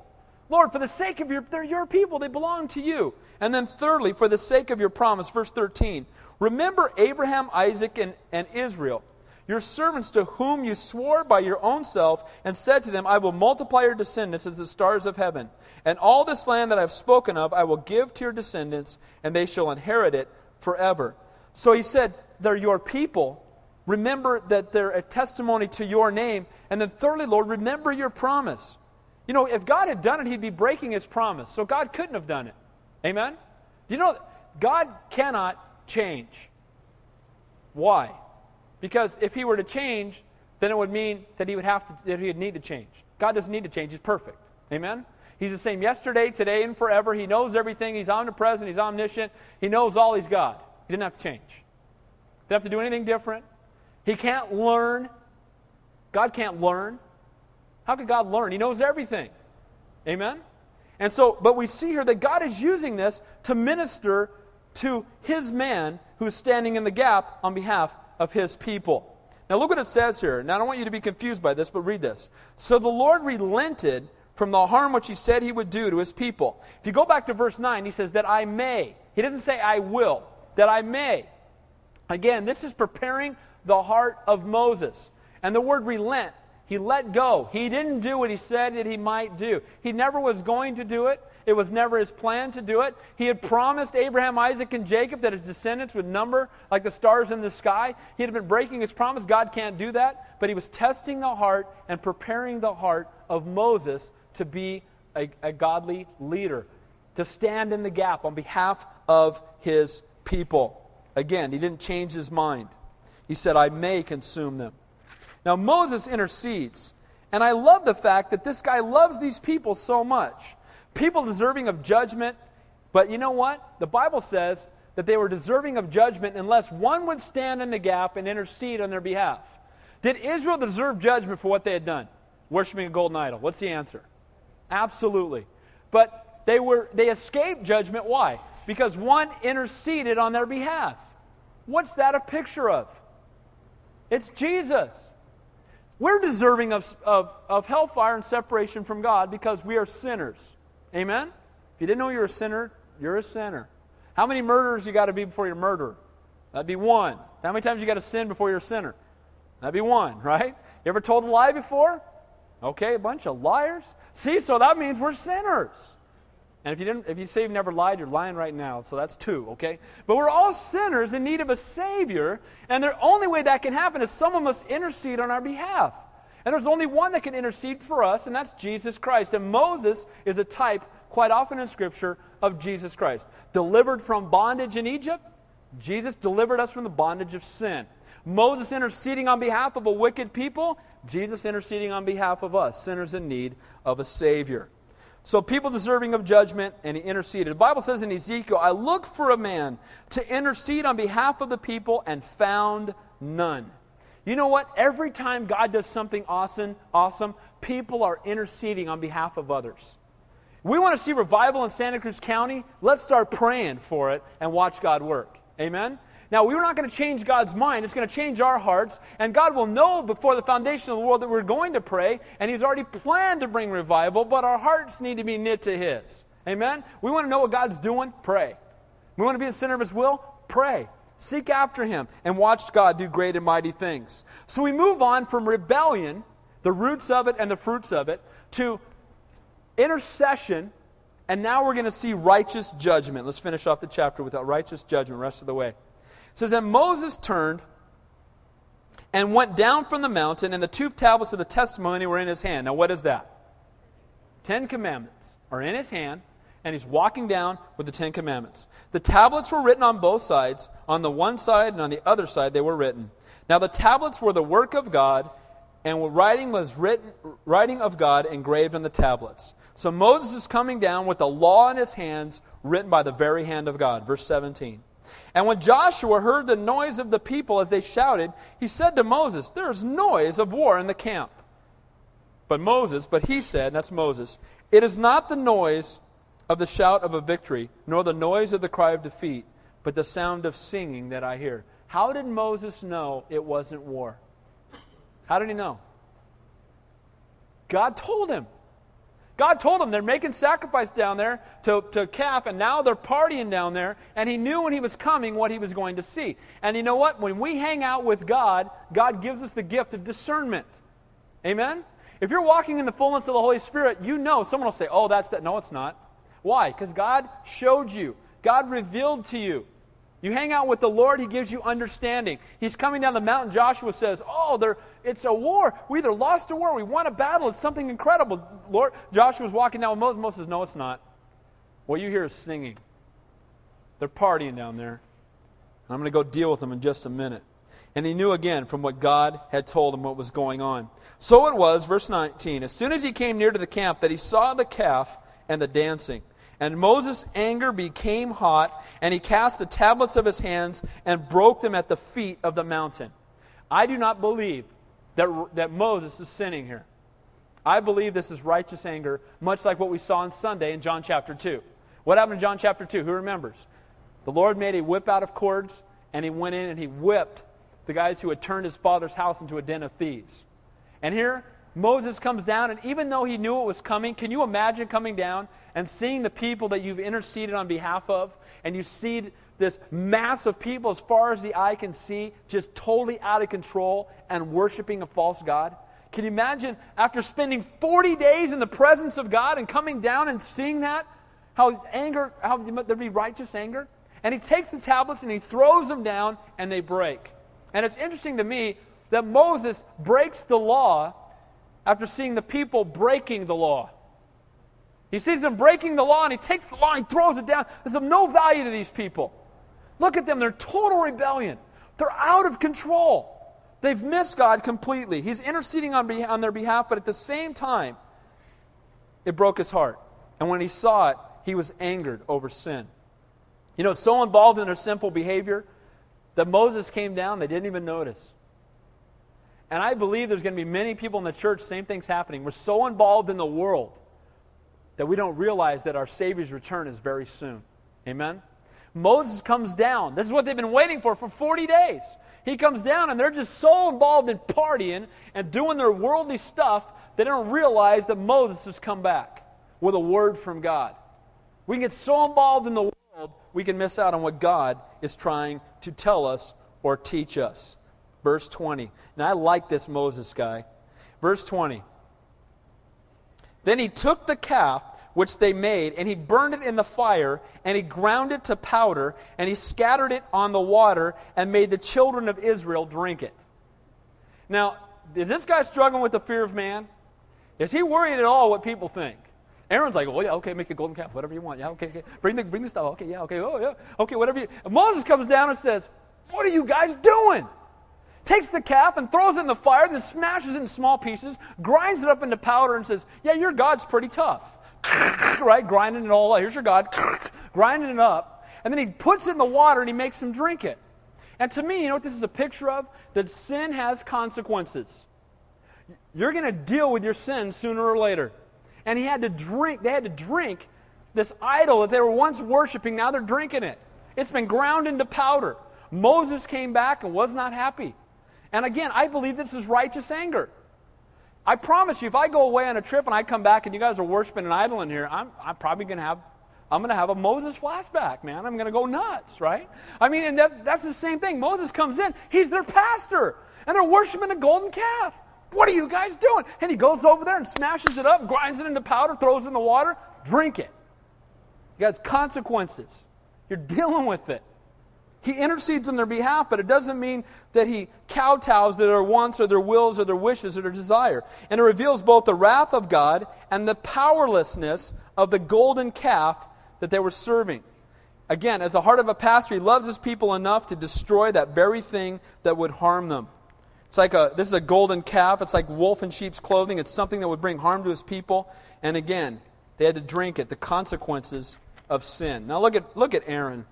Lord, for the sake of your, they're your people, they belong to you. And then, thirdly, for the sake of your promise, verse 13, remember Abraham, Isaac, and, and Israel, your servants to whom you swore by your own self, and said to them, I will multiply your descendants as the stars of heaven. And all this land that I have spoken of, I will give to your descendants, and they shall inherit it forever. So he said, They're your people. Remember that they're a testimony to your name. And then, thirdly, Lord, remember your promise. You know, if God had done it, he'd be breaking his promise. So God couldn't have done it. Amen? You know, God cannot change. Why? Because if he were to change, then it would mean that he would have to that he would need to change. God doesn't need to change, he's perfect. Amen? He's the same yesterday, today, and forever. He knows everything. He's omnipresent. He's omniscient. He knows all He's God. He didn't have to change. He didn't have to do anything different. He can't learn. God can't learn. How could God learn? He knows everything. Amen? And so, but we see here that God is using this to minister to his man who's standing in the gap on behalf of his people. Now, look what it says here. Now, I don't want you to be confused by this, but read this. So the Lord relented from the harm which he said he would do to his people. If you go back to verse 9, he says, That I may. He doesn't say, I will. That I may. Again, this is preparing the heart of Moses. And the word relent he let go. He didn't do what he said that he might do. He never was going to do it. It was never his plan to do it. He had promised Abraham, Isaac, and Jacob that his descendants would number like the stars in the sky. He had been breaking his promise. God can't do that. But he was testing the heart and preparing the heart of Moses to be a, a godly leader, to stand in the gap on behalf of his people. Again, he didn't change his mind. He said, I may consume them. Now, Moses intercedes. And I love the fact that this guy loves these people so much. People deserving of judgment. But you know what? The Bible says that they were deserving of judgment unless one would stand in the gap and intercede on their behalf. Did Israel deserve judgment for what they had done? Worshipping a golden idol. What's the answer? Absolutely. But they were they escaped judgment. Why? Because one interceded on their behalf. What's that a picture of? It's Jesus. We're deserving of, of, of hellfire and separation from God because we are sinners. Amen? If you didn't know you're a sinner, you're a sinner. How many murderers you got to be before you're a murderer? That'd be one. How many times you got to sin before you're a sinner? That'd be one, right? You ever told a lie before? Okay, a bunch of liars. See, so that means we're sinners. And if you didn't, if you say you've never lied, you're lying right now. So that's two, okay? But we're all sinners in need of a Savior, and the only way that can happen is someone must intercede on our behalf. And there's only one that can intercede for us, and that's Jesus Christ. And Moses is a type, quite often in Scripture, of Jesus Christ. Delivered from bondage in Egypt, Jesus delivered us from the bondage of sin. Moses interceding on behalf of a wicked people, Jesus interceding on behalf of us, sinners in need of a Savior. So people deserving of judgment, and he interceded. The Bible says in Ezekiel, I looked for a man to intercede on behalf of the people and found none. You know what? Every time God does something awesome, awesome, people are interceding on behalf of others. We want to see revival in Santa Cruz County. Let's start praying for it and watch God work. Amen? Now, we're not going to change God's mind. It's going to change our hearts. And God will know before the foundation of the world that we're going to pray. And He's already planned to bring revival, but our hearts need to be knit to His. Amen? We want to know what God's doing? Pray. We want to be in the center of His will? Pray. Seek after Him and watch God do great and mighty things. So we move on from rebellion, the roots of it and the fruits of it, to intercession, and now we're going to see righteous judgment. Let's finish off the chapter with that righteous judgment, rest of the way. It says, And Moses turned and went down from the mountain, and the two tablets of the testimony were in his hand. Now, what is that? Ten Commandments are in his hand, and he's walking down with the Ten Commandments. The tablets were written on both sides. On the one side and on the other side, they were written. Now, the tablets were the work of God, and writing was written, writing of God engraved on the tablets. So Moses is coming down with the law in his hands, written by the very hand of God. Verse 17. And when Joshua heard the noise of the people as they shouted, he said to Moses, There is noise of war in the camp. But Moses, but he said, and that's Moses, it is not the noise of the shout of a victory, nor the noise of the cry of defeat, but the sound of singing that I hear. How did Moses know it wasn't war? How did he know? God told him. God told them they're making sacrifice down there to, to calf, and now they're partying down there. And he knew when he was coming what he was going to see. And you know what? When we hang out with God, God gives us the gift of discernment. Amen? If you're walking in the fullness of the Holy Spirit, you know someone will say, Oh, that's that. No, it's not. Why? Because God showed you, God revealed to you. You hang out with the Lord, He gives you understanding. He's coming down the mountain. Joshua says, Oh, there, it's a war. We either lost a war, we won a battle. It's something incredible. Lord, Joshua's walking down with Moses. Moses says, No, it's not. What you hear is singing. They're partying down there. I'm going to go deal with them in just a minute. And he knew again from what God had told him what was going on. So it was, verse 19, as soon as he came near to the camp, that he saw the calf and the dancing. And Moses' anger became hot, and he cast the tablets of his hands and broke them at the feet of the mountain. I do not believe that, that Moses is sinning here. I believe this is righteous anger, much like what we saw on Sunday in John chapter 2. What happened in John chapter 2? Who remembers? The Lord made a whip out of cords, and he went in and he whipped the guys who had turned his father's house into a den of thieves. And here, Moses comes down, and even though he knew it was coming, can you imagine coming down and seeing the people that you've interceded on behalf of, and you see this mass of people as far as the eye can see, just totally out of control and worshiping a false God? Can you imagine after spending 40 days in the presence of God and coming down and seeing that? How anger, how there'd be righteous anger? And he takes the tablets and he throws them down and they break. And it's interesting to me that Moses breaks the law after seeing the people breaking the law. He sees them breaking the law and he takes the law and he throws it down. There's of no value to these people. Look at them, they're total rebellion. They're out of control. They've missed God completely. He's interceding on, on their behalf, but at the same time, it broke his heart. And when he saw it, he was angered over sin. You know, so involved in their sinful behavior that Moses came down, they didn't even notice. And I believe there's going to be many people in the church, same thing's happening. We're so involved in the world that we don't realize that our Savior's return is very soon. Amen? Moses comes down. This is what they've been waiting for for 40 days. He comes down and they're just so involved in partying and doing their worldly stuff, they don't realize that Moses has come back with a word from God. We can get so involved in the world, we can miss out on what God is trying to tell us or teach us. Verse 20. Now, I like this Moses guy. Verse 20. Then he took the calf which they made, and he burned it in the fire, and he ground it to powder, and he scattered it on the water, and made the children of Israel drink it. Now, is this guy struggling with the fear of man? Is he worried at all what people think? Aaron's like, oh yeah, okay, make a golden calf, whatever you want. Yeah, okay, okay. Bring the bring the stuff. Okay, yeah, okay, oh yeah, okay, whatever you. And Moses comes down and says, "What are you guys doing?" Takes the calf and throws it in the fire, then smashes it in small pieces, grinds it up into powder, and says, Yeah, your God's pretty tough. [LAUGHS] right? Grinding it all. Out. Here's your God. [LAUGHS] grinding it up. And then he puts it in the water and he makes them drink it. And to me, you know what this is a picture of? That sin has consequences. You're going to deal with your sin sooner or later. And he had to drink, they had to drink this idol that they were once worshiping, now they're drinking it. It's been ground into powder. Moses came back and was not happy. And again, I believe this is righteous anger. I promise you, if I go away on a trip and I come back and you guys are worshiping an idol in here, I'm, I'm probably going to have I'm going to have a Moses flashback, man. I'm going to go nuts, right? I mean, and that, that's the same thing. Moses comes in, he's their pastor, and they're worshiping a golden calf. What are you guys doing? And he goes over there and smashes it up, grinds it into powder, throws it in the water, drink it. You guys, consequences. You're dealing with it. He intercedes on their behalf, but it doesn't mean that he kowtows to their wants or their wills or their wishes or their desire. And it reveals both the wrath of God and the powerlessness of the golden calf that they were serving. Again, as the heart of a pastor, he loves his people enough to destroy that very thing that would harm them. It's like a, this is a golden calf. It's like wolf in sheep's clothing. It's something that would bring harm to his people. And again, they had to drink it, the consequences of sin. Now look at, look at Aaron.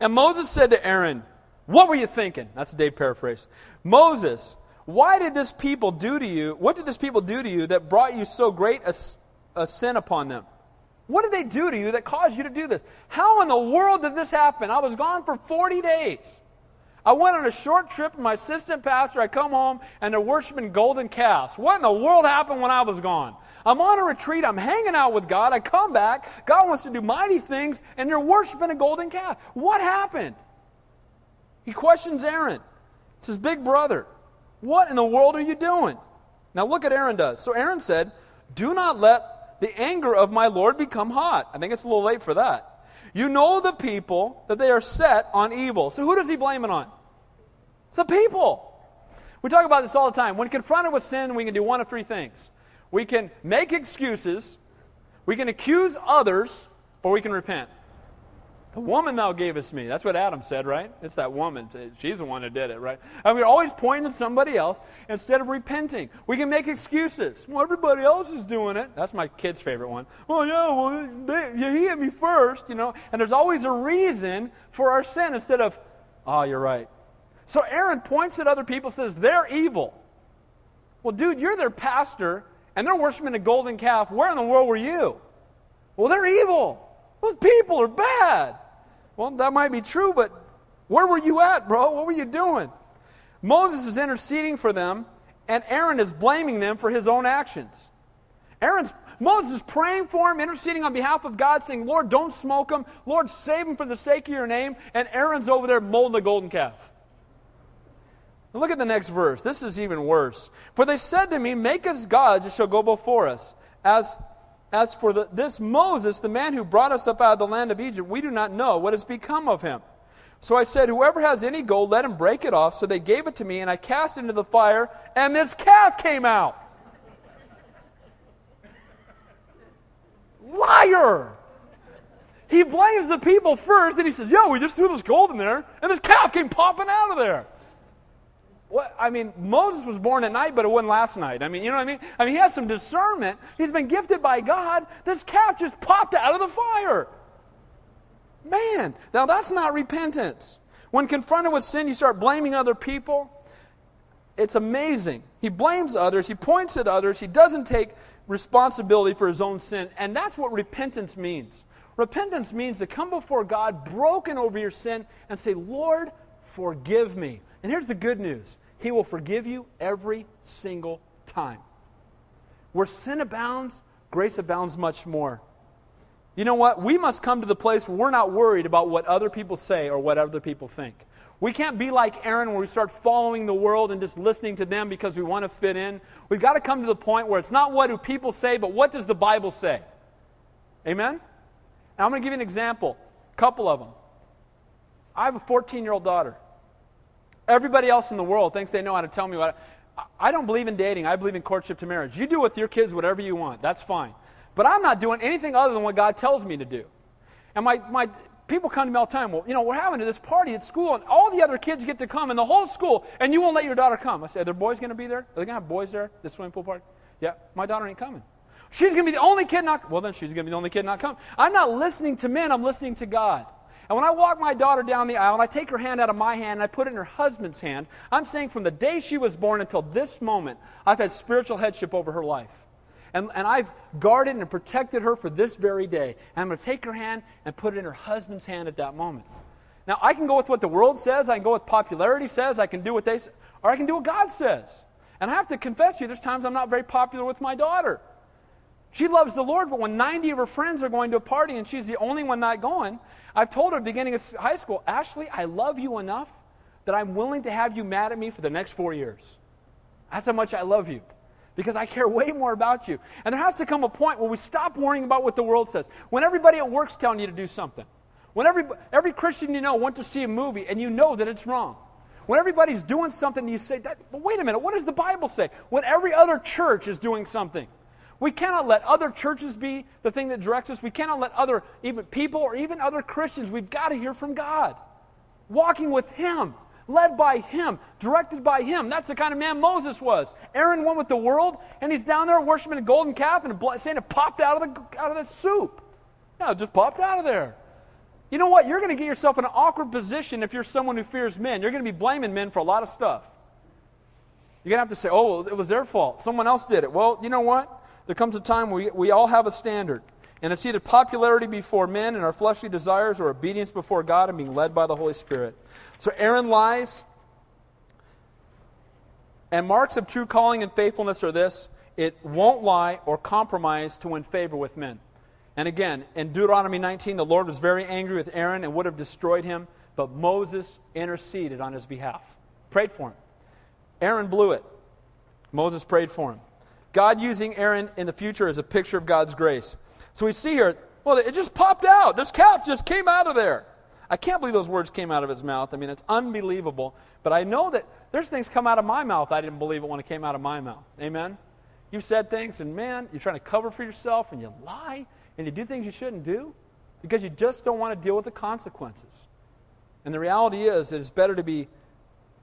And Moses said to Aaron, What were you thinking? That's a Dave paraphrase. Moses, why did this people do to you? What did this people do to you that brought you so great a, a sin upon them? What did they do to you that caused you to do this? How in the world did this happen? I was gone for 40 days. I went on a short trip with my assistant pastor. I come home and they're worshiping golden calves. What in the world happened when I was gone? I'm on a retreat. I'm hanging out with God. I come back. God wants to do mighty things, and they're worshiping a golden calf. What happened? He questions Aaron. It's his big brother. What in the world are you doing? Now look at Aaron does. So Aaron said, Do not let the anger of my Lord become hot. I think it's a little late for that. You know the people that they are set on evil. So who does he blame it on? It's the people. We talk about this all the time. When confronted with sin, we can do one of three things we can make excuses, we can accuse others, or we can repent. The woman thou gavest me. That's what Adam said, right? It's that woman. She's the one who did it, right? Mean, we're always pointing at somebody else instead of repenting. We can make excuses. Well, everybody else is doing it. That's my kid's favorite one. Well, yeah, well, they, he hit me first, you know. And there's always a reason for our sin instead of, oh, you're right. So Aaron points at other people, says they're evil. Well, dude, you're their pastor and they're worshiping a golden calf. Where in the world were you? Well, they're evil. Those people are bad. Well, that might be true, but where were you at, bro? What were you doing? Moses is interceding for them, and Aaron is blaming them for his own actions. Aaron's Moses is praying for him, interceding on behalf of God, saying, Lord, don't smoke him. Lord, save him for the sake of your name. And Aaron's over there molding a golden calf. Look at the next verse. This is even worse. For they said to me, Make us gods that shall go before us. As, as for the, this Moses, the man who brought us up out of the land of Egypt, we do not know what has become of him. So I said, Whoever has any gold, let him break it off. So they gave it to me, and I cast it into the fire, and this calf came out. Liar! He blames the people first, then he says, Yo, we just threw this gold in there, and this calf came popping out of there. What, I mean, Moses was born at night, but it wasn't last night. I mean, you know what I mean? I mean, he has some discernment. He's been gifted by God. This calf just popped out of the fire. Man, now that's not repentance. When confronted with sin, you start blaming other people. It's amazing. He blames others, he points at others, he doesn't take responsibility for his own sin. And that's what repentance means. Repentance means to come before God broken over your sin and say, Lord, forgive me. And here's the good news He will forgive you every single time. Where sin abounds, grace abounds much more. You know what? We must come to the place where we're not worried about what other people say or what other people think. We can't be like Aaron where we start following the world and just listening to them because we want to fit in. We've got to come to the point where it's not what do people say, but what does the Bible say? Amen? Now, I'm going to give you an example, a couple of them. I have a 14 year old daughter. Everybody else in the world thinks they know how to tell me what. I, I don't believe in dating. I believe in courtship to marriage. You do with your kids whatever you want. That's fine. But I'm not doing anything other than what God tells me to do. And my, my people come to me all the time. Well, you know, we're having this party at school, and all the other kids get to come, and the whole school, and you won't let your daughter come. I say, are there boys going to be there? Are they going to have boys there? The swimming pool party? Yeah, my daughter ain't coming. She's going to be the only kid not. Well, then she's going to be the only kid not coming. I'm not listening to men. I'm listening to God. And when I walk my daughter down the aisle and I take her hand out of my hand and I put it in her husband's hand, I'm saying from the day she was born until this moment, I've had spiritual headship over her life. And, and I've guarded and protected her for this very day. And I'm going to take her hand and put it in her husband's hand at that moment. Now, I can go with what the world says, I can go with popularity says, I can do what they say, or I can do what God says. And I have to confess to you, there's times I'm not very popular with my daughter. She loves the Lord, but when 90 of her friends are going to a party and she's the only one not going, I've told her at the beginning of high school, Ashley, I love you enough that I'm willing to have you mad at me for the next four years. That's how much I love you because I care way more about you. And there has to come a point where we stop worrying about what the world says. When everybody at work's telling you to do something, when every, every Christian you know went to see a movie and you know that it's wrong, when everybody's doing something, you say, that, wait a minute, what does the Bible say? When every other church is doing something, we cannot let other churches be the thing that directs us. We cannot let other even people or even other Christians. We've got to hear from God. Walking with Him, led by Him, directed by Him. That's the kind of man Moses was. Aaron went with the world, and he's down there worshiping a golden calf, and saying it popped out of the out of the soup. Yeah, it just popped out of there. You know what? You're going to get yourself in an awkward position if you're someone who fears men. You're going to be blaming men for a lot of stuff. You're going to have to say, oh, it was their fault. Someone else did it. Well, you know what? There comes a time where we, we all have a standard. And it's either popularity before men and our fleshly desires or obedience before God and being led by the Holy Spirit. So Aaron lies. And marks of true calling and faithfulness are this it won't lie or compromise to win favor with men. And again, in Deuteronomy 19, the Lord was very angry with Aaron and would have destroyed him, but Moses interceded on his behalf, prayed for him. Aaron blew it. Moses prayed for him. God using Aaron in the future as a picture of God's grace. So we see here, well, it just popped out. This calf just came out of there. I can't believe those words came out of his mouth. I mean, it's unbelievable. But I know that there's things come out of my mouth I didn't believe it when it came out of my mouth. Amen? You've said things, and man, you're trying to cover for yourself, and you lie, and you do things you shouldn't do because you just don't want to deal with the consequences. And the reality is, it is better to be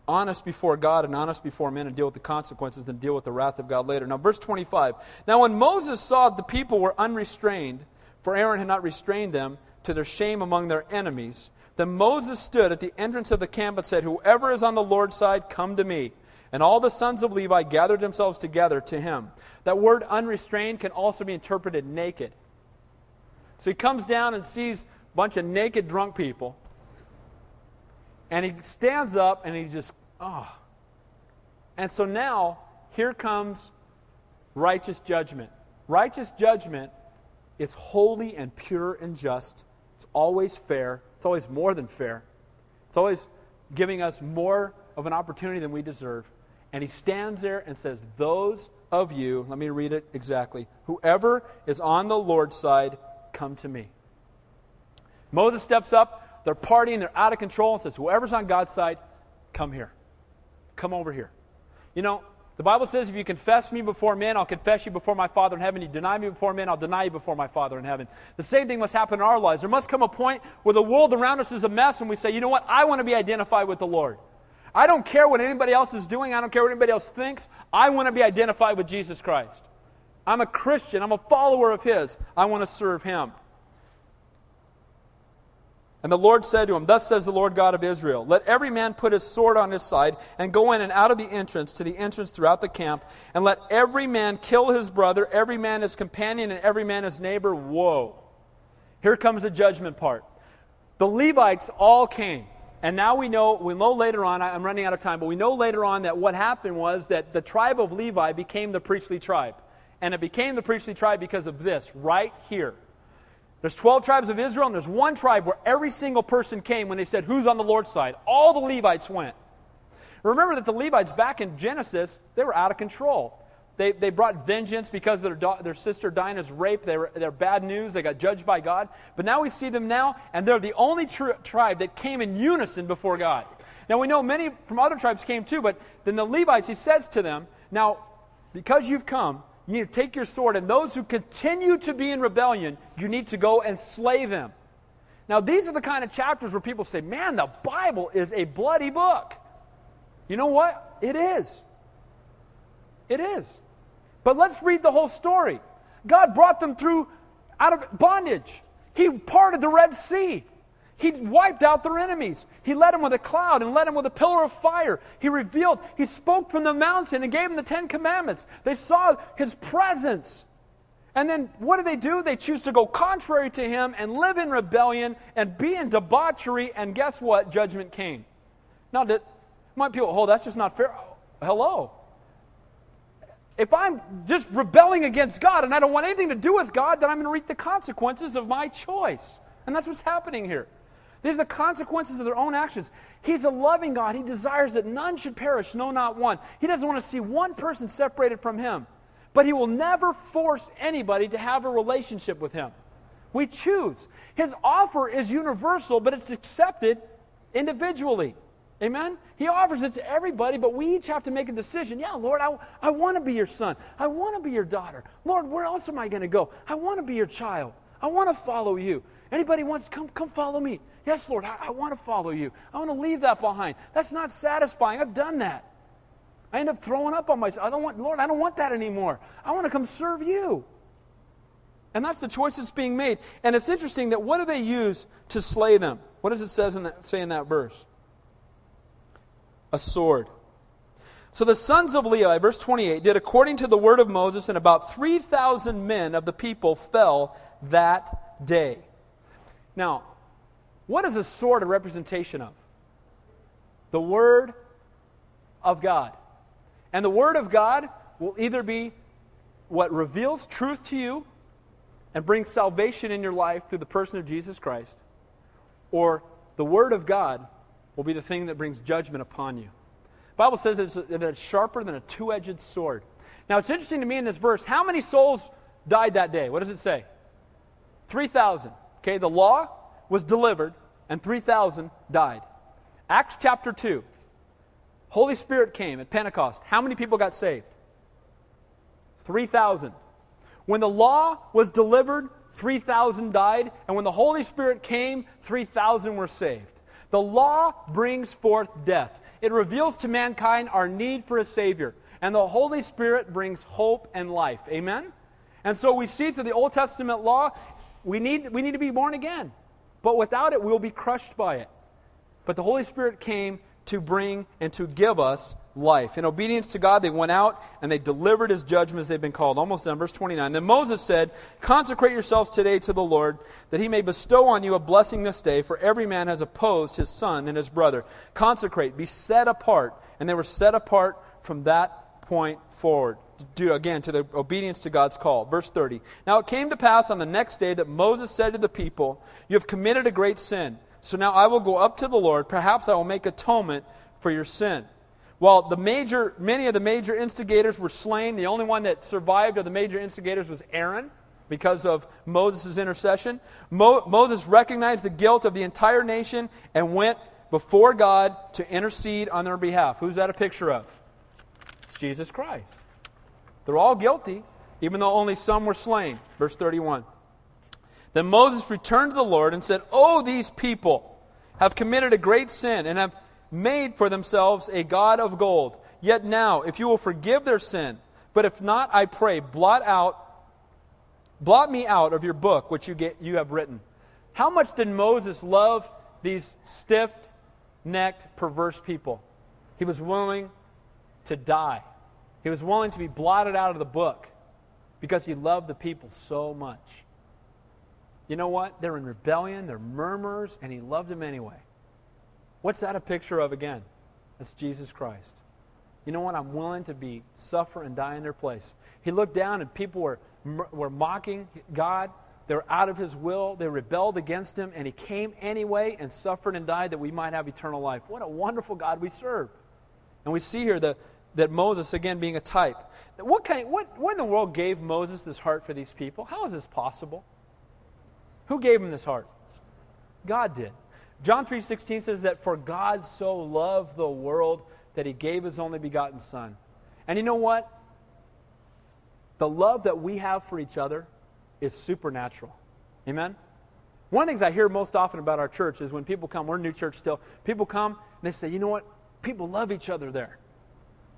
honest before God and honest before men and deal with the consequences than deal with the wrath of God later. Now, verse 25. Now, when Moses saw that the people were unrestrained, for Aaron had not restrained them to their shame among their enemies, then Moses stood at the entrance of the camp and said, Whoever is on the Lord's side, come to me. And all the sons of Levi gathered themselves together to him. That word unrestrained can also be interpreted naked. So he comes down and sees a bunch of naked drunk people. And he stands up and he just, oh. And so now, here comes righteous judgment. Righteous judgment is holy and pure and just. It's always fair. It's always more than fair. It's always giving us more of an opportunity than we deserve. And he stands there and says, Those of you, let me read it exactly, whoever is on the Lord's side, Come to me. Moses steps up. They're partying. They're out of control and says, Whoever's on God's side, come here. Come over here. You know, the Bible says, If you confess me before men, I'll confess you before my Father in heaven. You deny me before men, I'll deny you before my Father in heaven. The same thing must happen in our lives. There must come a point where the world around us is a mess and we say, You know what? I want to be identified with the Lord. I don't care what anybody else is doing. I don't care what anybody else thinks. I want to be identified with Jesus Christ. I'm a Christian. I'm a follower of His. I want to serve Him. And the Lord said to him, Thus says the Lord God of Israel, Let every man put his sword on his side, and go in and out of the entrance to the entrance throughout the camp, and let every man kill his brother, every man his companion, and every man his neighbor. Whoa. Here comes the judgment part. The Levites all came. And now we know, we know later on, I'm running out of time, but we know later on that what happened was that the tribe of Levi became the priestly tribe. And it became the priestly tribe because of this, right here. There's 12 tribes of Israel, and there's one tribe where every single person came when they said, Who's on the Lord's side? All the Levites went. Remember that the Levites back in Genesis, they were out of control. They, they brought vengeance because their, their sister Dinah's rape. They were, they're bad news. They got judged by God. But now we see them now, and they're the only tri- tribe that came in unison before God. Now we know many from other tribes came too, but then the Levites, he says to them, Now, because you've come, you need to take your sword, and those who continue to be in rebellion, you need to go and slay them. Now, these are the kind of chapters where people say, man, the Bible is a bloody book. You know what? It is. It is. But let's read the whole story. God brought them through out of bondage. He parted the Red Sea. He wiped out their enemies. He led them with a cloud and led them with a pillar of fire. He revealed, he spoke from the mountain and gave them the Ten Commandments. They saw his presence. And then what do they do? They choose to go contrary to him and live in rebellion and be in debauchery. And guess what? Judgment came. Now, did, my people, oh, that's just not fair. Hello. If I'm just rebelling against God and I don't want anything to do with God, then I'm going to reap the consequences of my choice. And that's what's happening here. These are the consequences of their own actions. He's a loving God. He desires that none should perish, no, not one. He doesn't want to see one person separated from Him. But He will never force anybody to have a relationship with Him. We choose. His offer is universal, but it's accepted individually. Amen? He offers it to everybody, but we each have to make a decision. Yeah, Lord, I, I want to be your son. I want to be your daughter. Lord, where else am I going to go? I want to be your child. I want to follow you. Anybody wants to come, come follow me. Yes, Lord, I, I want to follow you. I want to leave that behind. That's not satisfying. I've done that. I end up throwing up on myself. I don't want, Lord, I don't want that anymore. I want to come serve you. And that's the choice that's being made. And it's interesting that what do they use to slay them? What does it says in that, say in that verse? A sword. So the sons of Levi, verse 28, did according to the word of Moses, and about 3,000 men of the people fell that day. Now, what is a sword a representation of? The Word of God. And the Word of God will either be what reveals truth to you and brings salvation in your life through the person of Jesus Christ, or the Word of God will be the thing that brings judgment upon you. The Bible says it's, that it's sharper than a two edged sword. Now, it's interesting to me in this verse how many souls died that day? What does it say? 3,000. Okay, the law was delivered and 3,000 died. Acts chapter 2. Holy Spirit came at Pentecost. How many people got saved? 3,000. When the law was delivered, 3,000 died. And when the Holy Spirit came, 3,000 were saved. The law brings forth death, it reveals to mankind our need for a Savior. And the Holy Spirit brings hope and life. Amen? And so we see through the Old Testament law, we need, we need to be born again. But without it, we will be crushed by it. But the Holy Spirit came to bring and to give us life. In obedience to God, they went out and they delivered his judgments they've been called. Almost done. Verse 29. Then Moses said, Consecrate yourselves today to the Lord, that he may bestow on you a blessing this day, for every man has opposed his son and his brother. Consecrate, be set apart. And they were set apart from that point forward again to the obedience to God's call. Verse 30. Now it came to pass on the next day that Moses said to the people, You have committed a great sin. So now I will go up to the Lord. Perhaps I will make atonement for your sin. While the major, many of the major instigators were slain, the only one that survived of the major instigators was Aaron because of Moses' intercession. Mo- Moses recognized the guilt of the entire nation and went before God to intercede on their behalf. Who's that a picture of? It's Jesus Christ. They're all guilty, even though only some were slain. Verse 31. Then Moses returned to the Lord and said, Oh, these people have committed a great sin and have made for themselves a God of gold. Yet now, if you will forgive their sin, but if not, I pray, blot out, blot me out of your book which you, get, you have written. How much did Moses love these stiff necked, perverse people? He was willing to die he was willing to be blotted out of the book because he loved the people so much. You know what? They're in rebellion, they're murmurers, and he loved them anyway. What's that a picture of again? That's Jesus Christ. You know what? I'm willing to be suffer and die in their place. He looked down and people were, were mocking God. They were out of his will. They rebelled against him, and he came anyway and suffered and died that we might have eternal life. What a wonderful God we serve. And we see here the, that Moses, again, being a type. What, kind, what, what in the world gave Moses this heart for these people? How is this possible? Who gave him this heart? God did. John 3:16 says that for God so loved the world that he gave his only begotten son. And you know what? The love that we have for each other is supernatural. Amen. One of the things I hear most often about our church is when people come, we're a new church still, people come and they say, you know what? People love each other there.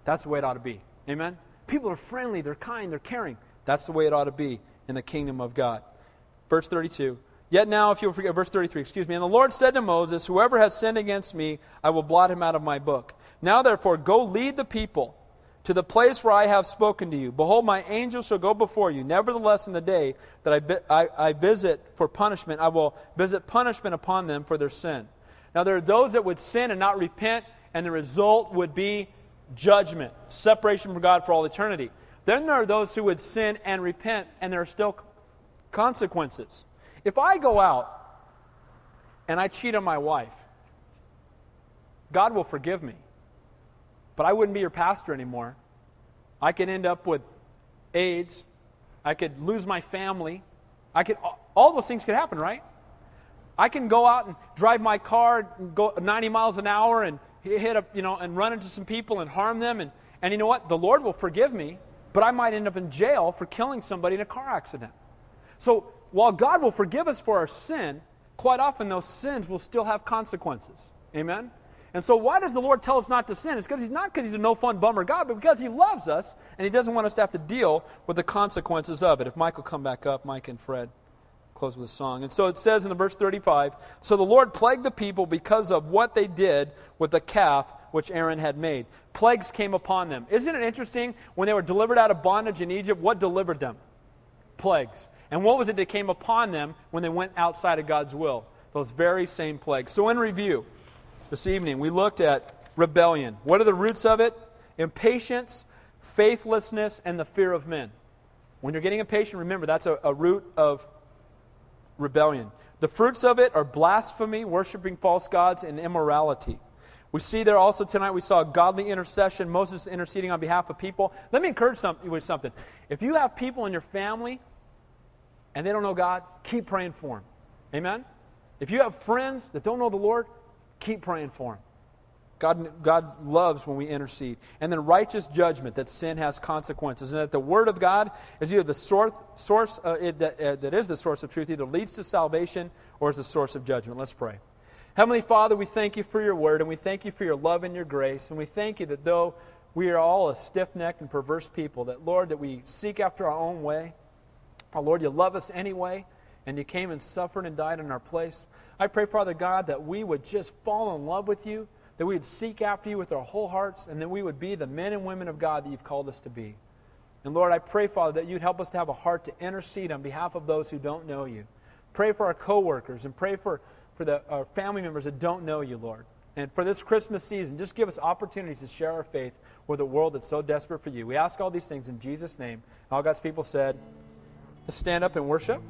That's the way it ought to be. Amen? People are friendly, they're kind, they're caring. That's the way it ought to be in the kingdom of God. Verse 32. Yet now, if you'll forget, verse 33, excuse me. And the Lord said to Moses, Whoever has sinned against me, I will blot him out of my book. Now, therefore, go lead the people to the place where I have spoken to you. Behold, my angel shall go before you. Nevertheless, in the day that I, I, I, visit for punishment, I will visit punishment upon them for their sin. Now, there are those that would sin and not repent, and the result would be judgment, separation from God for all eternity. Then there are those who would sin and repent, and there are still consequences. If I go out and I cheat on my wife, God will forgive me but I wouldn't be your pastor anymore. I could end up with AIDS. I could lose my family. I could all those things could happen, right? I can go out and drive my car and go 90 miles an hour and hit up, you know, and run into some people and harm them and and you know what? The Lord will forgive me, but I might end up in jail for killing somebody in a car accident. So, while God will forgive us for our sin, quite often those sins will still have consequences. Amen. And so, why does the Lord tell us not to sin? It's because He's not because He's a no fun bummer God, but because He loves us and He doesn't want us to have to deal with the consequences of it. If Mike will come back up, Mike and Fred close with a song. And so it says in the verse 35 So the Lord plagued the people because of what they did with the calf which Aaron had made. Plagues came upon them. Isn't it interesting when they were delivered out of bondage in Egypt? What delivered them? Plagues. And what was it that came upon them when they went outside of God's will? Those very same plagues. So, in review, this evening, we looked at rebellion. What are the roots of it? Impatience, faithlessness, and the fear of men. When you're getting impatient, remember that's a, a root of rebellion. The fruits of it are blasphemy, worshiping false gods, and immorality. We see there also tonight, we saw godly intercession, Moses interceding on behalf of people. Let me encourage some, you with something. If you have people in your family and they don't know God, keep praying for them. Amen? If you have friends that don't know the Lord, Keep praying for them. God, God loves when we intercede. And then righteous judgment, that sin has consequences. And that the Word of God is either the source, source uh, it, that, uh, that is the source of truth, either leads to salvation or is the source of judgment. Let's pray. Heavenly Father, we thank you for your Word, and we thank you for your love and your grace. And we thank you that though we are all a stiff necked and perverse people, that, Lord, that we seek after our own way. Oh, Lord, you love us anyway, and you came and suffered and died in our place. I pray, Father God, that we would just fall in love with you, that we would seek after you with our whole hearts, and that we would be the men and women of God that you've called us to be. And Lord, I pray, Father, that you'd help us to have a heart to intercede on behalf of those who don't know you. Pray for our coworkers and pray for, for the, our family members that don't know you, Lord. And for this Christmas season, just give us opportunities to share our faith with a world that's so desperate for you. We ask all these things in Jesus' name. All God's people said, let's stand up and worship.